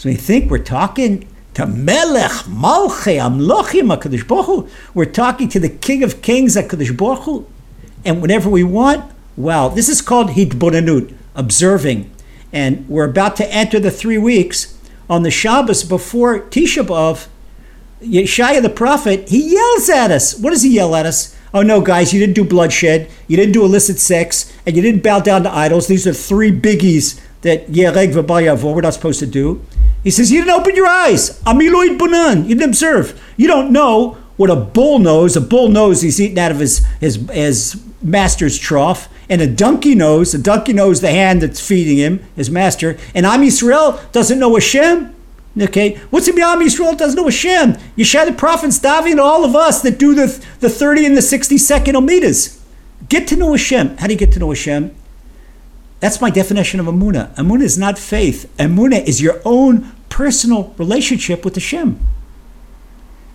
Speaker 1: So we think we're talking to Melech Malchei Amlochim Hakadosh Baruch Hu. We're talking to the King of Kings Hakadosh Baruch Hu, and whenever we want, wow, this is called hitbonanut, observing, and we're about to enter the three weeks on the Shabbos before Tisha B'av. Yeshaya the prophet, he yells at us. What does he yell at us? Oh no, guys, you didn't do bloodshed, you didn't do illicit sex, and you didn't bow down to idols. These are three biggies that Yereg v'bayavo we're not supposed to do. He says, You didn't open your eyes. Amiloid bunan. You didn't observe. You don't know what a bull knows. A bull knows he's eating out of his, his, his master's trough. And a donkey knows. A donkey knows the hand that's feeding him, his master. And Am Yisrael doesn't know Hashem. Okay, what's in Am Yisrael doesn't know Hashem? Yeshua the prophet's diving to all of us that do the, the 30 and the 60 second Omidas. Get to know Hashem. How do you get to know Hashem? That's my definition of Amuna. Amuna is not faith. Amuna is your own personal relationship with Hashem.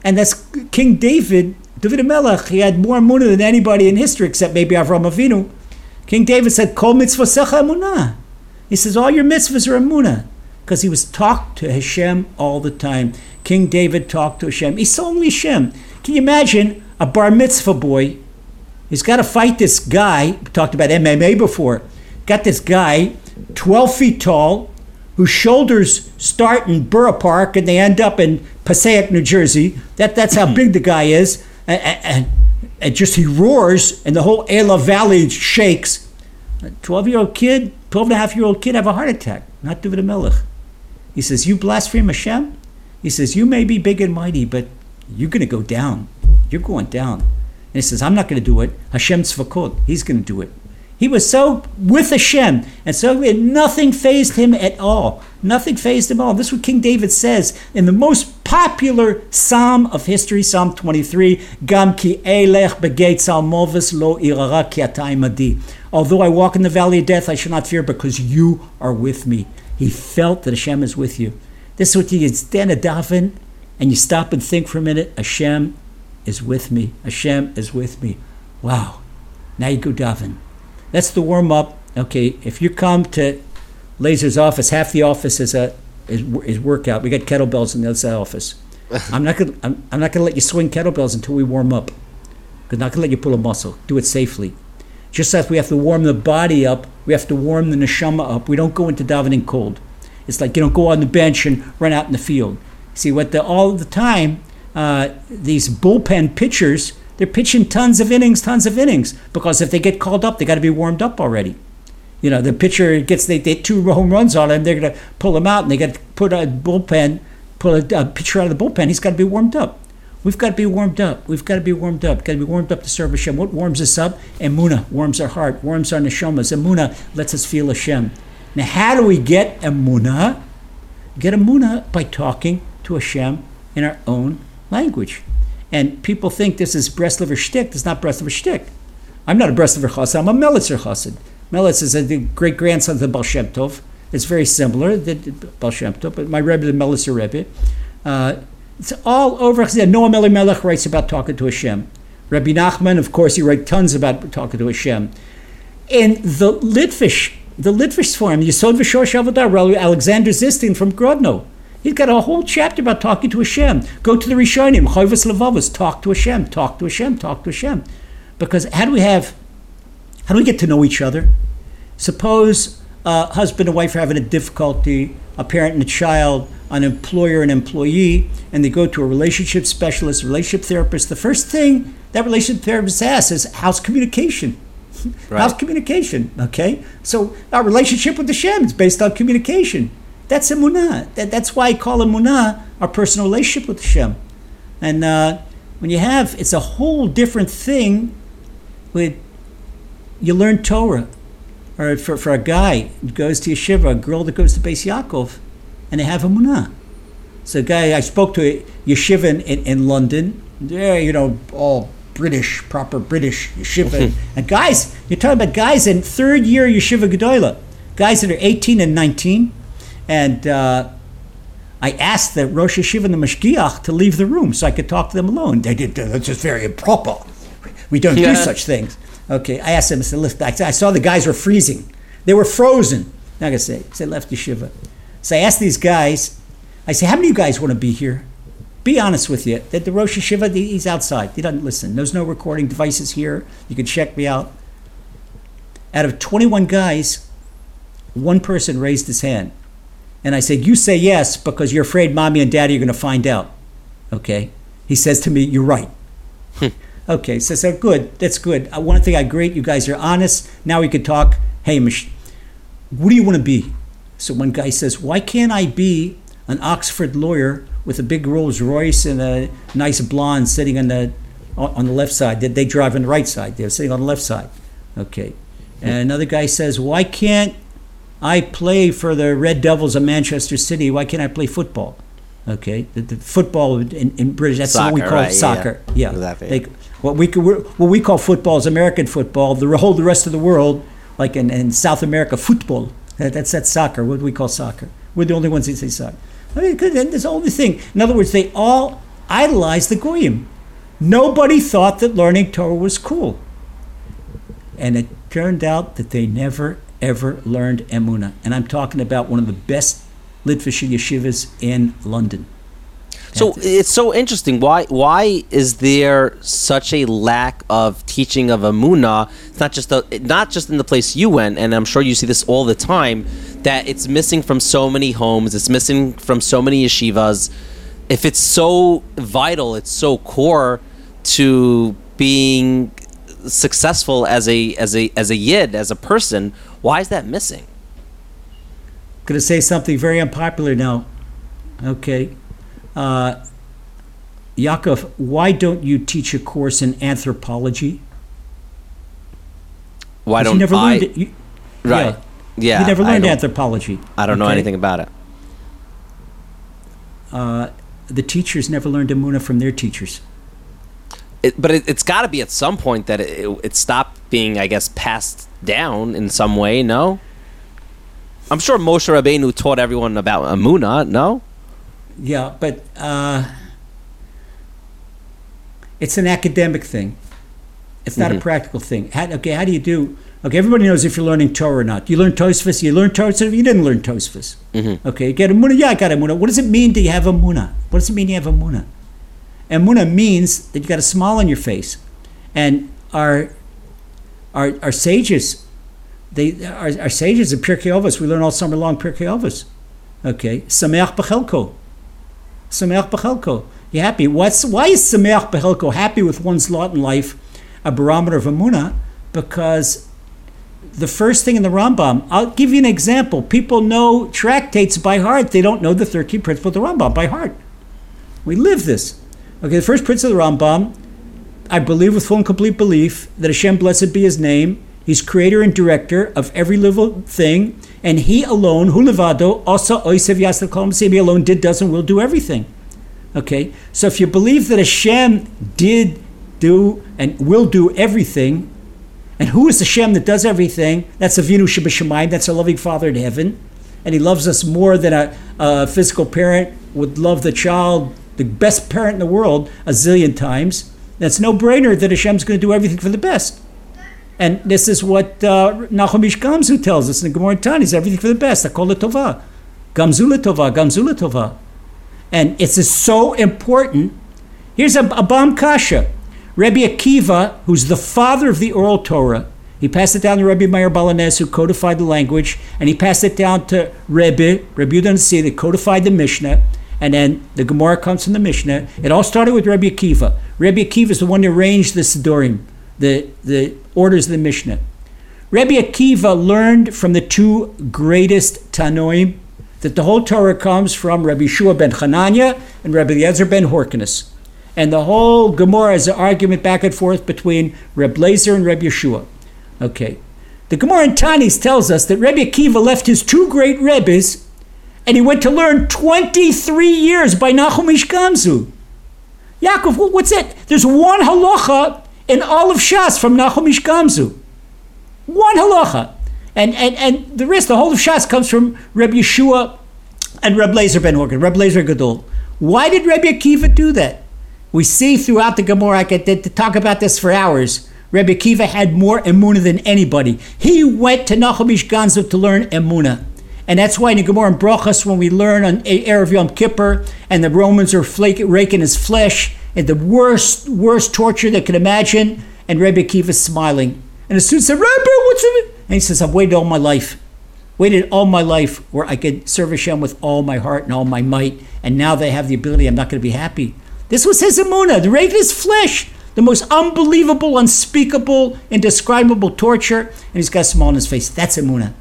Speaker 1: And that's King David, David Melech, he had more Amuna than anybody in history except maybe Avram Avinu. King David said, Kol mitzvasecha Amunah. He says, all your mitzvahs are Amunah. Because he was talked to Hashem all the time. King David talked to Hashem. He's only Hashem. Can you imagine a bar mitzvah boy? He's got to fight this guy. We talked about MMA before. Got this guy, 12 feet tall, whose shoulders start in Borough Park and they end up in Passaic, New Jersey. That, that's how big the guy is. And, and, and just he roars, and the whole Ela Valley shakes. A 12 year old kid, 12 and a half year old kid have a heart attack, not David Melech. He says, You blaspheme Hashem? He says, You may be big and mighty, but you're going to go down. You're going down. And he says, I'm not going to do it. Hashem Tzvakot. He's going to do it. He was so with Hashem, and so nothing phased him at all. Nothing phased him at all. This is what King David says in the most popular psalm of history, Psalm 23, Gam ki elech begeit salmovis lo irara atay Although I walk in the valley of death, I shall not fear because you are with me. He felt that Hashem is with you. This is what you stand a daven and you stop and think for a minute. Hashem is with me. Hashem is with me. Wow. Now you go daven. That's the warm up. Okay, if you come to Lazer's office, half the office is a is, is workout. We got kettlebells in the other side of the office. I'm not gonna I'm, I'm not gonna let you swing kettlebells until we warm up. I'm not gonna let you pull a muscle. Do it safely. Just as we have to warm the body up, we have to warm the neshama up. We don't go into davening cold. It's like you don't go on the bench and run out in the field. See what the all the time uh, these bullpen pitchers they're pitching tons of innings, tons of innings because if they get called up, they got to be warmed up already. You know, the pitcher gets they, they two home runs on him, they're going to pull him out and they got to put a bullpen, pull a, a pitcher out of the bullpen. He's got to be warmed up. We've got to be warmed up. We've got to be warmed up. Got to be warmed up to serve Hashem. What warms us up? Emuna warms our heart, warms our neshamas. Emuna lets us feel Hashem. Now, how do we get Emuna? Get Emuna by talking to Hashem in our own language. And people think this is Breslover shtick. It's not Breslover shtick. I'm not a Breslover chassid. I'm a Melitzer chassid. Melitz is a the great grandson of the Baal Shem Tov. It's very similar, the Baal Shem Tov, but my Rebbe, the Melitzer Rebbe. Uh, it's all over. Noam Elimelech writes about talking to Hashem. Rabbi Nachman, of course, he writes tons about talking to Hashem. In the Litvish, the Litvish form, Yisod V'Shor Avodah, Alexander Ziskind from Grodno, He's got a whole chapter about talking to Hashem. Go to the Rishonim, Chovas Levavos, talk to Hashem, talk to Hashem, talk to Hashem. Because how do we have, how do we get to know each other? Suppose a husband and wife are having a difficulty, a parent and a child, an employer and employee, and they go to a relationship specialist, relationship therapist. The first thing that relationship therapist asks is, how's communication? Right. How's communication? Okay? So our relationship with Hashem is based on communication. That's emunah. That, that's why I call emunah our personal relationship with Hashem. And uh, when you have, it's a whole different thing. With you learn Torah, or for, for a guy who goes to yeshiva, a girl that goes to Beis Yaakov, and they have emunah. So, a guy I spoke to a yeshiva in, in, in London. They're you know all British, proper British yeshiva. and guys, you're talking about guys in third year yeshiva gedola, guys that are 18 and 19 and uh, I asked the Rosh Hashiva and the Mashgiach to leave the room so I could talk to them alone. They did. That's just very improper. We don't yeah. do such things. Okay, I asked them. I said, "Listen, I saw the guys were freezing. They were frozen." Not gonna say. Say left yeshiva. So I asked these guys. I said, "How many of you guys want to be here?" Be honest with you. That the Rosh Hashiva, he's outside. He doesn't listen. There's no recording devices here. You can check me out. Out of 21 guys, one person raised his hand. And I said, You say yes because you're afraid mommy and daddy are going to find out. Okay. He says to me, You're right. Hmm. okay. So I said, Good. That's good. Uh, one thing I great. You guys are honest. Now we could talk. Hey, Mich- what do you want to be? So one guy says, Why can't I be an Oxford lawyer with a big Rolls Royce and a nice blonde sitting on the on the left side? They drive on the right side. They're sitting on the left side. Okay. And another guy says, Why can't I play for the Red Devils of Manchester City. Why can't I play football? Okay, the, the football in, in, British that's soccer, what we call right, soccer. Yeah, yeah. Exactly. They, what we what we call football is American football. The whole the rest of the world, like in, in South America, football. That's that's soccer. What we call soccer? We're the only ones that say soccer. I mean, there's the only thing. In other words, they all idolized the goyim. Nobody thought that learning Torah was cool, and it turned out that they never ever learned Emuna. And I'm talking about one of the best Litvish yeshivas in London.
Speaker 2: So it's so interesting. Why why is there such a lack of teaching of Amuna? It's not just the, not just in the place you went, and I'm sure you see this all the time. That it's missing from so many homes. It's missing from so many yeshivas. If it's so vital, it's so core to being successful as a as a as a yid as a person. Why is that missing?
Speaker 1: I'm going to say something very unpopular now. Okay. Uh, Yaakov, why don't you teach a course in anthropology?
Speaker 2: Why don't
Speaker 1: you never
Speaker 2: I?
Speaker 1: Learned it. You,
Speaker 2: right. Yeah.
Speaker 1: yeah. You never learned I anthropology.
Speaker 2: I don't okay? know anything about it.
Speaker 1: Uh, the teachers never learned Amuna from their teachers.
Speaker 2: It, but it, has got to be at some point that it, it, stopped being, I guess, passed down in some way. No, I'm sure Moshe Rabbeinu taught everyone about Amuna. No,
Speaker 1: yeah, but uh, it's an academic thing. It's not a practical thing. How, okay, how do you do? Okay, everybody knows if you're learning Torah or not. You learn Tosfos, you learn Tosfos, you didn't learn Tosfos. Okay, you get Emuna, yeah, I got Emuna. What does it mean Do you have Emuna? What does it mean you have Emuna? And Muna means that you got a smile on your face. And our our, our sages, they our, our sages of Pirkei Avos, we learn all summer long Pirkei Avos. Okay, Sameach B'chelko. Sameach B'chelko. You happy? What's why is Sameach B'chelko happy with one's lot in life a barometer of Amunah? Because the first thing in the Rambam, I'll give you an example. People know tractates by heart. They don't know the 13 principles of the Rambam by heart. We live this. Okay, the first principle of the Rambam, I believe with full and complete belief that Hashem, blessed be his name, he's creator and director of every living thing, and he alone, hu levado, also oisev yasel kol Masim, he alone did, does, and will do everything. Okay, so if you believe that Hashem did do and will do everything, and who is the Hashem that does everything? That's Avinu Shebashamayim, that's our loving Father in heaven, and he loves us more than a, a physical parent would love the child, the best parent in the world, a zillion times. That's no brainer that Hashem's going to do everything for the best. And this is what uh, Nachum Ish Gamzu tells us in the Gemara Tani, everything for the best. Akol tova, Gamzu tova, Gamzu tova. And it's so important. Here's a, a bomb kasha. Rabbi Akiva, who's the father of the oral Torah, he passed it down to Rabbi Meir Baal HaNes, who codified the language, and he passed it down to Rebbe, Rabbi Yudan that codified the Mishnah, and then the Gemara comes from the Mishnah. It all started with Rabbi Akiva. Rabbi Akiva is the one who arranged the Sidorim, the, the orders of the Mishnah. Rabbi Akiva learned from the two greatest Tannaim that the whole Torah comes from Rabbi Shua ben Chananya and Rabbi Eliezer ben Horkinus. And the whole Gemara is an argument back and forth between Reb Lazer and Reb Yeshua. Okay. The Gemara in Tanis tells us that Rebbe Akiva left his two great Rebbes and he went to learn 23 years by Nachum Ish. Yaakov, what's it? There's one halacha in all of Shas from Nachum Ish. One halacha. And, and, and the rest, the whole of Shas comes from Reb Yeshua and Reb Lazer ben Horkin, Reb Lazer Gadol. Why did Reb Akiva do that? We see throughout the Gemara, I to talk about this for hours. Reb Akiva had more emuna than anybody. He went to Nachum Ish to learn emuna. And that's why in the Gemara Brachas, when we learn on Erev Yom Kippur, and the Romans are flake, raking his flesh, and the worst, worst torture they could imagine, and Rebbe Akiva's smiling. And the student said, Rebbe, what's it? And he says, I've waited all my life. Waited all my life where I could serve Hashem with all my heart and all my might. And now they have the ability, I'm not going to be happy. This was his emuna, the raking his flesh, the most unbelievable, unspeakable, indescribable torture. And he's got a smile on his face. That's emuna.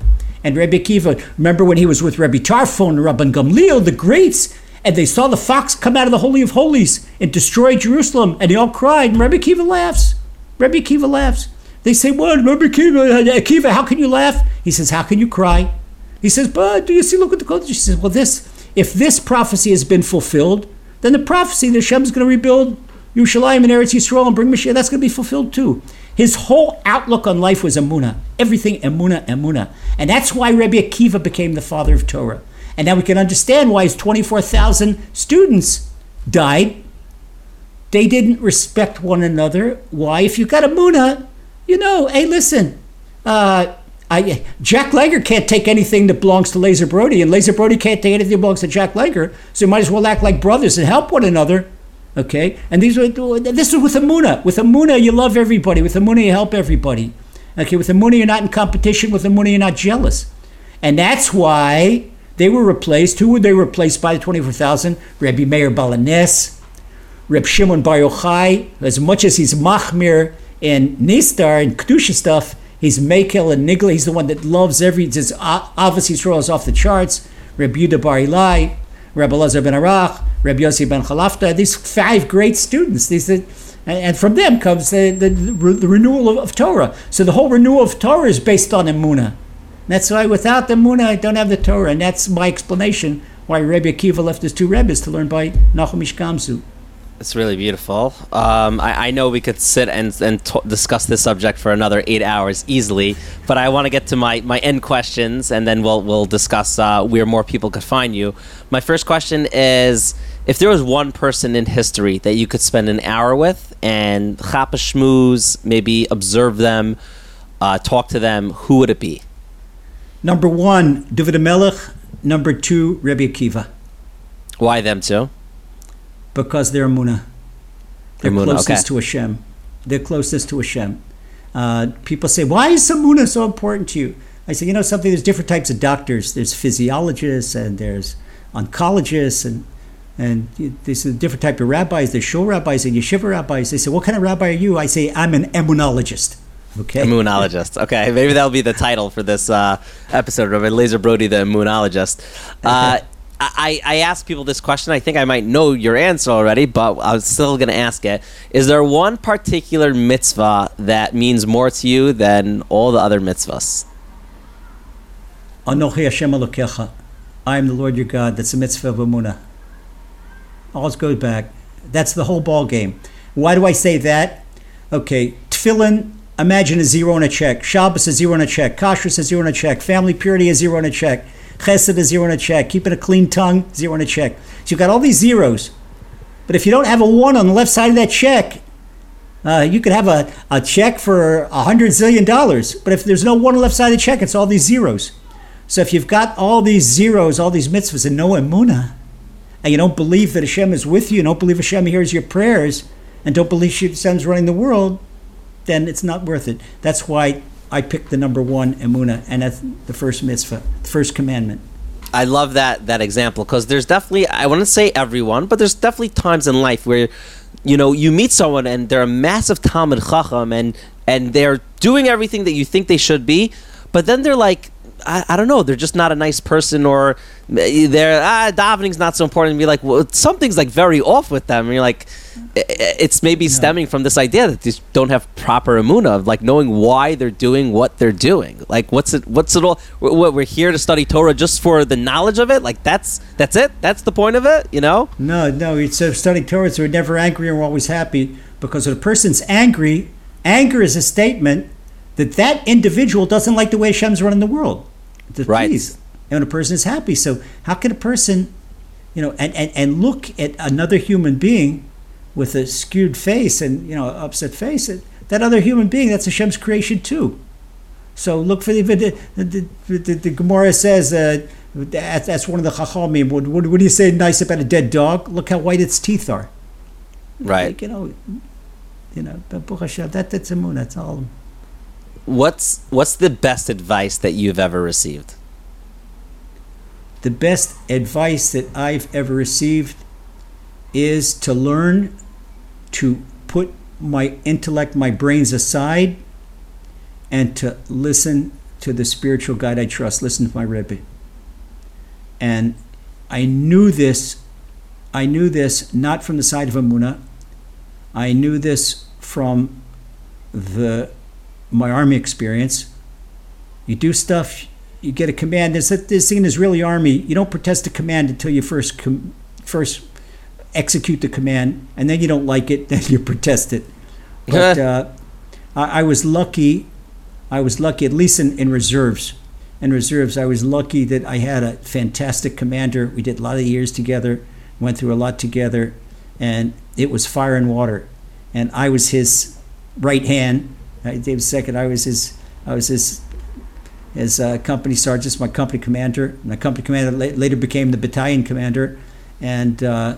Speaker 1: And Rebbe Akiva, remember when he was with Rebbe Tarfon and Rabban Gamliel, the greats, and they saw the fox come out of the Holy of Holies and destroy Jerusalem, and they all cried, and Rebbe Akiva laughs. Rebbe Akiva laughs. They say, What, Rebbe Akiva, Akiva, uh, how can you laugh? He says, How can you cry? He says, But do you see, look at the code? She says, Well, this, if this prophecy has been fulfilled, then the prophecy that Hashem's going to rebuild Yerushalayim and Eretz Yisrael and bring Mashiach, that's going to be fulfilled too. His whole outlook on life was emuna. Everything emuna, emuna. And that's why Rebbe Akiva became the father of Torah. And now we can understand why his 24,000 students died. They didn't respect one another. Why? If you've got emuna, you know, hey, listen, uh, I, Jack Langer can't take anything that belongs to Lazer Brody, and Lazer Brody can't take anything that belongs to Jack Langer. So you might as well act like brothers and help one another. Okay, and these were this is with Amuna. With Amuna, you love everybody. With Amuna, you help everybody. Okay, with Amuna, you're not in competition. With Amuna, you're not jealous, and that's why they were replaced. Who were they replaced by? The twenty-four thousand. Rabbi Meir Baal HaNes, Reb Shimon Bar Yochai. As much as he's machmir and nistar and kedusha stuff, he's mekel and nigla. He's the one that loves every. His obviously throws off the charts. Reb Yudah Bar Ilai. Rabbi Lazar ben Arach, Rabbi Yossi ben Chalafta, these five great students. These, and from them comes the, the, the renewal of, of, Torah. So the whole renewal of Torah is based on Emunah. That's why without the Emunah, I don't have the Torah. And that's my explanation why Rabbi Akiva left his two Rebbes to learn by Nachum Ish Gamzu.
Speaker 2: It's really beautiful. Um, I, I, know we could sit and, and t- discuss this subject for another eight hours easily, but I want to get to my, my end questions and then we'll, we'll discuss uh, where more people could find you. My first question is if there was one person in history that you could spend an hour with and chapa schmooze, maybe observe them, uh, talk to them, who would it be?
Speaker 1: Number one, David Melech. Number two, Rebbe Akiva.
Speaker 2: Why them two?
Speaker 1: Because they're Muna. They're closest
Speaker 2: okay.
Speaker 1: to Hashem. They're closest to Hashem. Uh, people say, why is Samuna so important to you? I say, you know something, there's different types of doctors. There's physiologists and there's oncologists and and there's a different type of rabbis. There's shul rabbis and yeshiva rabbis. They say, what kind of rabbi are you? I say, I'm an immunologist. Okay.
Speaker 2: Immunologist. Okay, maybe that'll be the title for this uh, episode of Lazer Brody, the immunologist. Uh, I, I ask people this question. I think I might know your answer already, but I'm still going to ask it. Is there one particular mitzvah that means more to you than all the other mitzvahs?
Speaker 1: Anochi Hashem Elokecha. I am the Lord your God. That's a mitzvah of Amunah. All goes back. That's the whole ball game. Why do I say that? Okay, tefillin, imagine a zero on a check. Shabbos a zero on a check. Kashrus a zero on a check. Family purity a zero on a check. Chesed a zero on a check. Keeping a clean tongue, zero on a check. So you've got all these zeros. But if you don't have a one on the left side of that check, uh, you could have a, a check for a hundred zillion dollars. But if there's no one on the left side of the check, it's all these zeros. So if you've got all these zeros, all these mitzvahs, and no emuna, and you don't believe that Hashem is with you, and don't believe Hashem hears your prayers, and don't believe Hashem's running the world, then it's not worth it. That's why I picked the number one emuna, and that's the first mitzvah, the first commandment.
Speaker 2: I love that that example because there's definitely I wouldn't say everyone, but there's definitely times in life where you know you meet someone and they're a massive Talmud Chacham and and they're doing everything that you think they should be, but then they're like I, I don't know. They're just not a nice person or they're ah davening's not so important. And be like well something's like very off with them. And you're like i- i- it's maybe stemming from this idea that they don't have proper emuna of like knowing why they're doing what they're doing. Like what's it what's it all what we're here to study Torah just for the knowledge of it? Like that's that's it? That's the point of it? You know?
Speaker 1: No, no, it's uh, studying Torah, so we're never angry and we're always happy because if a person's angry, anger is a statement that that individual doesn't like the way Hashem's running the world. That,
Speaker 2: Right.
Speaker 1: And when a person is happy, so how can a person, you know, and, and, and look at another human being with a skewed face and, you know, upset face, that other human being, that's Hashem's creation too. So look for the the, the, the, the Gemara says uh, that, that's one of the chachamim. What, what, what do you say nice about a dead dog? Look how white its teeth are.
Speaker 2: right
Speaker 1: Like, you know, you know, that that's a moon. That's all.
Speaker 2: What's what's the best advice that you've ever received
Speaker 1: The best advice that I've ever received is to learn to put my intellect, my brains aside, and to listen to the spiritual guide I trust. Listen to my Rebbe. And I knew this. I knew this not from the side of Amuna. I knew this from the my army experience. You do stuff. You get a command. There's this thing in Israeli army. You don't protest a command until you first com- first execute the command, and then you don't like it, then you protest it. But uh, I, I was lucky. I was lucky, at least in, in reserves. In reserves, I was lucky that I had a fantastic commander. We did a lot of years together, went through a lot together, and it was fire and water. And I was his right hand. Uh, David second. I was his. I was his. His uh, company sergeant, my company commander. My company commander later became the battalion commander, and uh,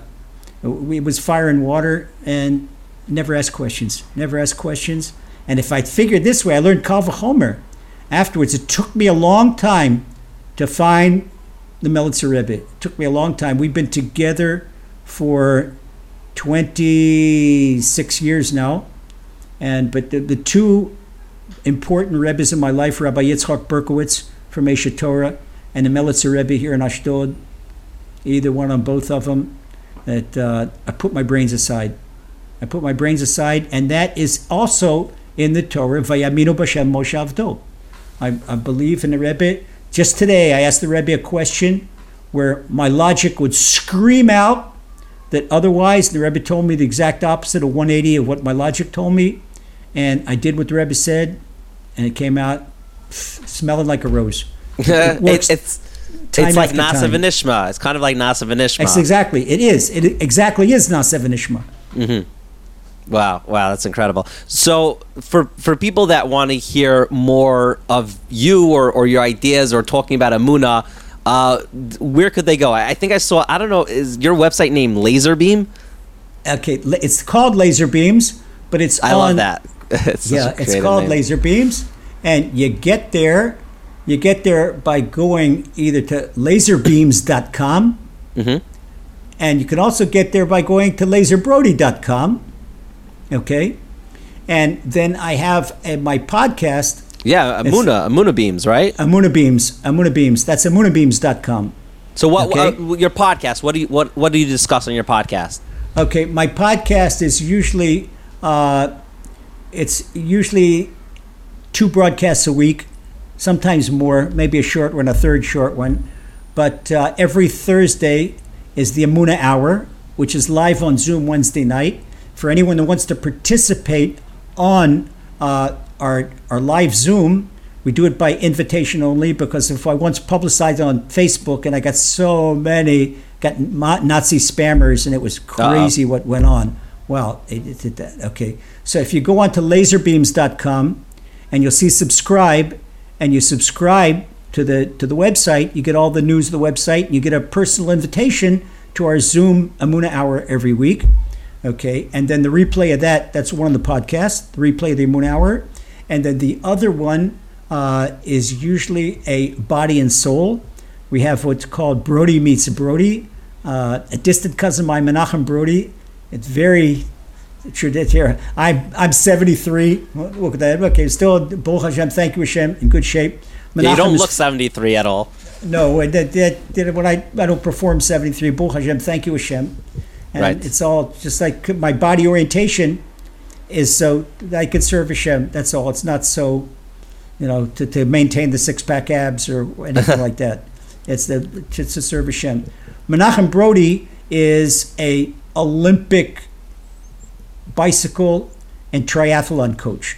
Speaker 1: it was fire and water. And never ask questions. Never ask questions. And if I figured this way, I learned Kal Vachomer. Afterwards, it took me a long time to find the Melitzer Rebbe. It took me a long time. We've been together for 26 years now. And but the, the two important Rebbes in my life, Rabbi Yitzchak Berkowitz from Aish HaTorah and the Melitzer Rebbe here in Ashdod, either one on both of them, that uh, I put my brains aside. I put my brains aside, and that is also in the Torah, Vayaminu B'Shem Moshe Avdo. I, I believe in the Rebbe. Just today, I asked the Rebbe a question where my logic would scream out, that otherwise, the Rebbe told me the exact opposite of 180 of what my logic told me, and I did what the Rebbe said, and it came out smelling like a rose.
Speaker 2: It
Speaker 1: works
Speaker 2: it's it's like Nasa. Vanishma. It's kind of like Na'aseh V'nishma.
Speaker 1: That's exactly it is. It exactly is Na'aseh V'nishma.
Speaker 2: Wow, wow, that's incredible. So, for for people that want to hear more of you or, or your ideas or talking about Amuna, uh, where could they go? I think I saw. I don't know. Is your website named Lazerbeam?
Speaker 1: Okay, it's called Lazer Beams, but it's
Speaker 2: I
Speaker 1: on,
Speaker 2: love that. it's
Speaker 1: Yeah, it's called
Speaker 2: name.
Speaker 1: Lazer Beams, and you get there. You get there by going either to lazerbeams.com,
Speaker 2: Mhm.
Speaker 1: and you can also get there by going to lazerbrody.com. Okay, and then I have uh, my podcast,
Speaker 2: Yeah, Amuna, Amuna Beams, right?
Speaker 1: Amuna Beams. Amuna Beams. That's amunabeams.com.
Speaker 2: So, what
Speaker 1: Okay.
Speaker 2: uh, your podcast? What do you what what do you discuss on your podcast?
Speaker 1: Okay, my podcast is usually uh, it's usually two broadcasts a week, sometimes more, maybe a short one, a third short one. But uh, every Thursday is the Amuna Hour, which is live on Zoom Wednesday night. For anyone that wants to participate on uh, our our live Zoom, we do it by invitation only because if I once publicized on Facebook and I got so many got Nazi spammers and it was crazy what went on. Well, it, it did that. Okay, so if you go on to lazerbeams.com and you'll see subscribe and you subscribe to the to the website, you get all the news of the website. You get a personal invitation to our Zoom Amuna Hour every week. Okay, and then the replay of that, that's one of the podcasts, the replay of the Moon Hour. And then the other one uh, is usually a body and soul. We have what's called Brody Meets Brody, uh, a distant cousin of mine, Menachem Brody. It's very traditional. I'm, I'm 73. Look at that. Okay, still, Baruch Hashem, thank you, Hashem, in good shape.
Speaker 2: Yeah, you don't
Speaker 1: is-
Speaker 2: look 73 at all.
Speaker 1: no, that, that, that, when I, I don't perform 73, Baruch Hashem, thank you Hashem. And
Speaker 2: Right.
Speaker 1: it's all just like my body orientation is so I can serve Hashem. That's all. It's not so, you know, to, to maintain the six pack abs or anything like that. It's the it's to serve Hashem. Menachem Brody is a Olympic bicycle and triathlon coach.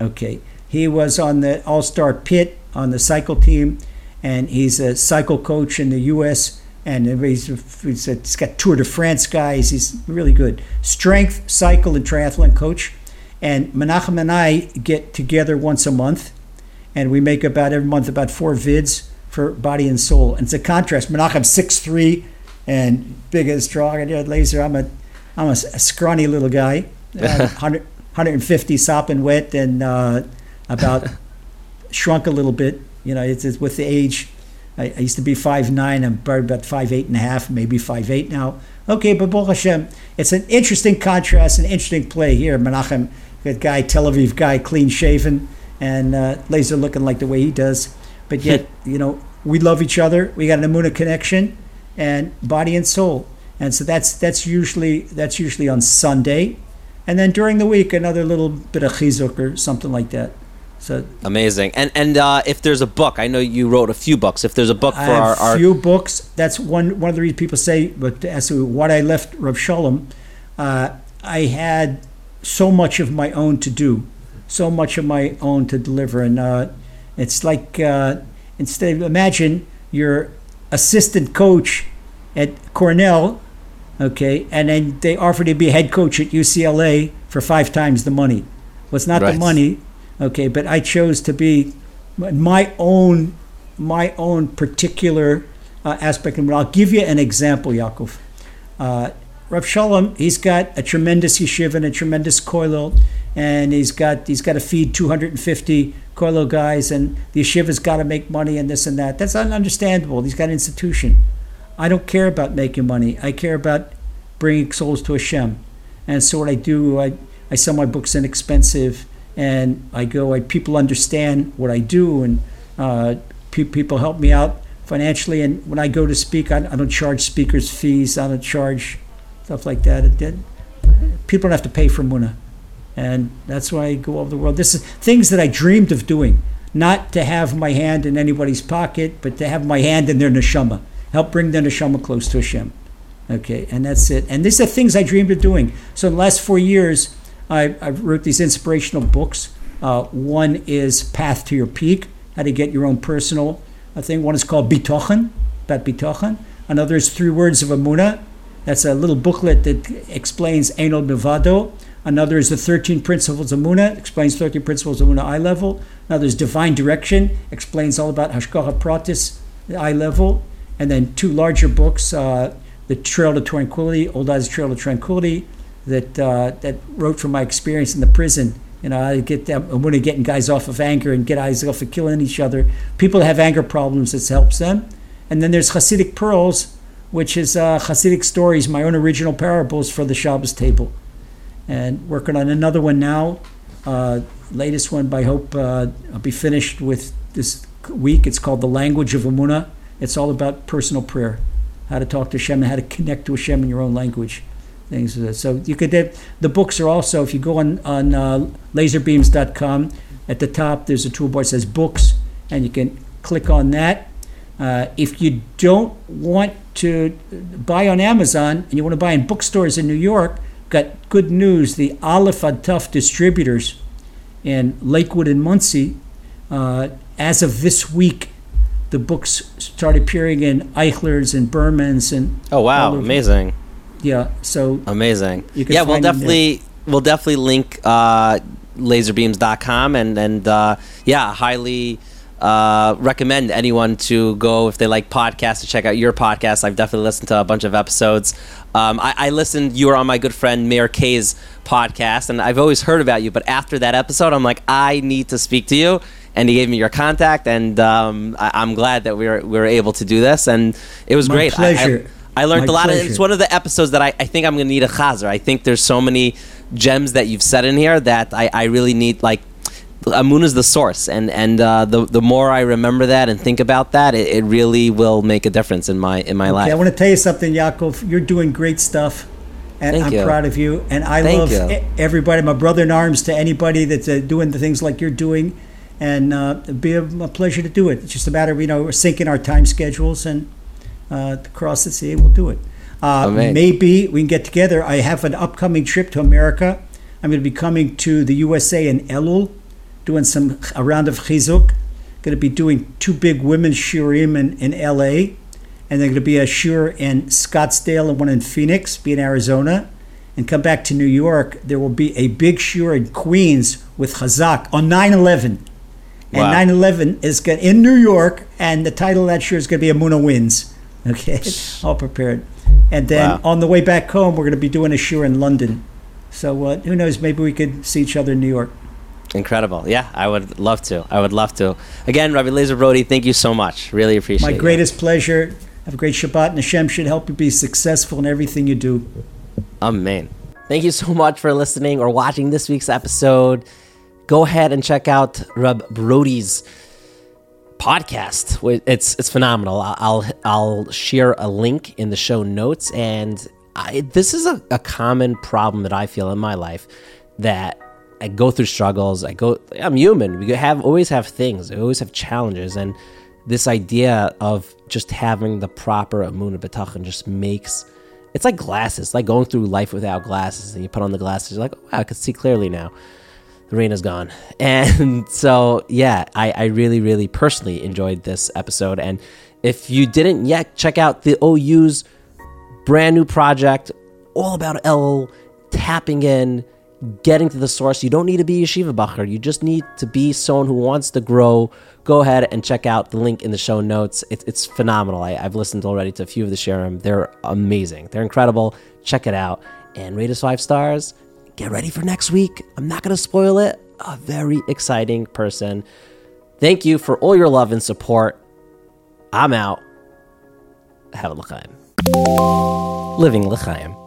Speaker 1: Okay, he was on the All Star Pit on the cycle team, and he's a cycle coach in the U.S. And he's, he's, he's got Tour de France guys. He's really good. Strength, cycle, and triathlon coach. And Menachem and I get together once a month, and we make about every month about four vids for body and soul. And it's a contrast. Menachem's six three and big and strong, and yeah, Lazer. I'm a I'm a, scrawny little guy, uh, 100, 150 sopping wet, and uh, about shrunk a little bit. You know, it's, it's with the age. I, I used to be five nine. I'm probably about five eight and a half, maybe five eight now. Okay, but Baruch Hashem, it's an interesting contrast, an interesting play here. Menachem, good guy, Tel Aviv guy, clean shaven, and uh, Lazer looking like the way he does. But yet, you know, we love each other. We got an Amuna connection, and body and soul. And so that's that's usually that's usually on Sunday, and then during the week another little bit of chizuk or something like that. So
Speaker 2: Amazing. And and uh, if there's a book, I know you wrote a few books. If there's a book for our, our
Speaker 1: few books. That's one one of the reasons people say. But as to what I left Rav Shalom, uh, I had so much of my own to do, so much of my own to deliver, and uh, it's like uh, instead of imagine your assistant coach at Cornell, okay, and then they offered to be head coach at UCLA for five times the money. Well, it's not the money, okay, but I chose to be my own my own particular uh, aspect. And I'll give you an example, Yaakov. Uh, Rav Shalom, he's got a tremendous yeshiva and a tremendous kollel, and he's got he's got to feed 250 kollel guys, and the yeshiva's got to make money and this and that. That's ununderstandable. He's got an institution. I don't care about making money. I care about bringing souls to Hashem. And so what I do, I, I sell my books inexpensive, and I go. I, people understand what I do, and uh, pe- people help me out financially. And when I go to speak, I, I don't charge speakers fees. I don't charge stuff like that. It, it- people don't have to pay for Muna, and that's why I go all over the world. This is things that I dreamed of doing, not to have my hand in anybody's pocket, but to have my hand in their neshama, help bring their neshama close to Hashem. Okay, and that's it. And these are things I dreamed of doing. So in the last four years, I, I wrote these inspirational books. Uh, one is Path to Your Peak, how to get your own personal uh, thing. One is called Bitachon, about Bitachon. Another is Three Words of Amuna. That's a little booklet that explains Ein Od Milvado. Another is the 13 Principles of Muna, explains 13 Principles of Muna eye level. Another is Divine Direction, explains all about Hashgacha Pratis, eye level. And then two larger books, uh, The Trail to Tranquility, Old Eyes Trail to Tranquility, that uh, that wrote from my experience in the prison. You know, I get them, I'm going to getting guys off of anger and get guys off of killing each other. People have anger problems, this helps them. And then there's Hasidic Pearls, which is uh, Hasidic stories, my own original parables for the Shabbos table and working on another one now. Uh, latest one, I hope uh, I'll be finished with this week. It's called The Language of Amuna. It's all about personal prayer, how to talk to Hashem and how to connect to Hashem in your own language. Things like. So you could the books are also if you go on on uh, lazerbeams.com at the top there's a toolbar that says books and you can click on that. Uh, if you don't want to buy on Amazon and you want to buy in bookstores in New York, got good news. The Aleph Adtuf distributors in Lakewood and Monsey, uh, as of this week, the books start appearing in Eichler's and Berman's and.
Speaker 2: Oh wow! Amazing.
Speaker 1: Yeah. So.
Speaker 2: Amazing. yeah, we'll definitely we'll definitely link uh, lazerbeams.com and and uh, yeah, highly uh, recommend anyone to go if they like podcasts to check out your podcast. I've definitely listened to a bunch of episodes. Um, I, I, listened. You were on my good friend Mayor K's podcast, and I've always heard about you. But after that episode, I'm like, I need to speak to you. And he gave me your contact, and um, I, am glad that we were we were able to do this, and it was
Speaker 1: my
Speaker 2: great.
Speaker 1: Pleasure.
Speaker 2: I, I, I learned my a lot. Pleasure. Of, it's one of the episodes that I, I think I'm going to need a chazer. I think there's so many gems that you've said in here that I, I really need like Amun is the source, and and uh, the the more I remember that and think about that, it, it really will make a difference in my in my
Speaker 1: okay,
Speaker 2: life.
Speaker 1: I want to tell you something, Yaakov. You're doing great stuff, and
Speaker 2: Thank
Speaker 1: I'm
Speaker 2: you.
Speaker 1: proud of you. And I
Speaker 2: Thank
Speaker 1: love
Speaker 2: you.
Speaker 1: everybody, my brother in arms, to anybody that's uh, doing the things like you're doing, and uh, it'd be a, a, pleasure to do it. It's just a matter of you know we're syncing our time schedules and uh, across the sea, we'll do it. Uh, maybe we can get together. I have an upcoming trip to America. I'm going to be coming to the USA in Elul doing some a round of chizuk. Going to be doing two big women's shiurim in, in L.A. And they're going to be a shiur in Scottsdale and one in Phoenix, be in Arizona. And come back to New York, there will be a big shiur in Queens with Chazak on 9 11. And wow. 9 11 is going in New York, and the title of that shiur is going to be Amuna Wins. Okay, all prepared. And then wow. on the way back home, we're going to be doing a shiur in London. So uh, who knows? Maybe we could see each other in New York.
Speaker 2: Incredible. Yeah, I would love to. I would love to. Again, Rabbi Lazer Brody, thank you so much. Really appreciate it.
Speaker 1: My greatest pleasure. Have a great Shabbat, and Hashem should help you be successful in everything you do.
Speaker 2: Amen. Thank you so much for listening or watching this week's episode. Go ahead and check out Rab Brody's podcast. It's it's phenomenal. I'll I'll share a link in the show notes, and I, this is a, a common problem that I feel in my life that I go through struggles. I go. I'm human. We have always have things. We always have challenges, and this idea of just having the proper Amun B'tachon just makes it's like glasses, like going through life without glasses, and you put on the glasses, you're like, oh, wow, I can see clearly now. The rain is gone, and so yeah, I, I really, really personally enjoyed this episode. And if you didn't yet, check out the OU's brand new project, all about L tapping in getting to the source. You don't need to be yeshiva bacher. You just need to be someone who wants to grow. Go ahead and check out the link in the show notes. It, it's phenomenal. I, have listened already to a few of the shiurim. They're amazing. They're incredible. Check it out and rate us five stars. Get ready for next week. I'm not going to spoil it. A very exciting person. Thank you for all your love and support. I'm out. Have a l'chaim. Living l'chaim.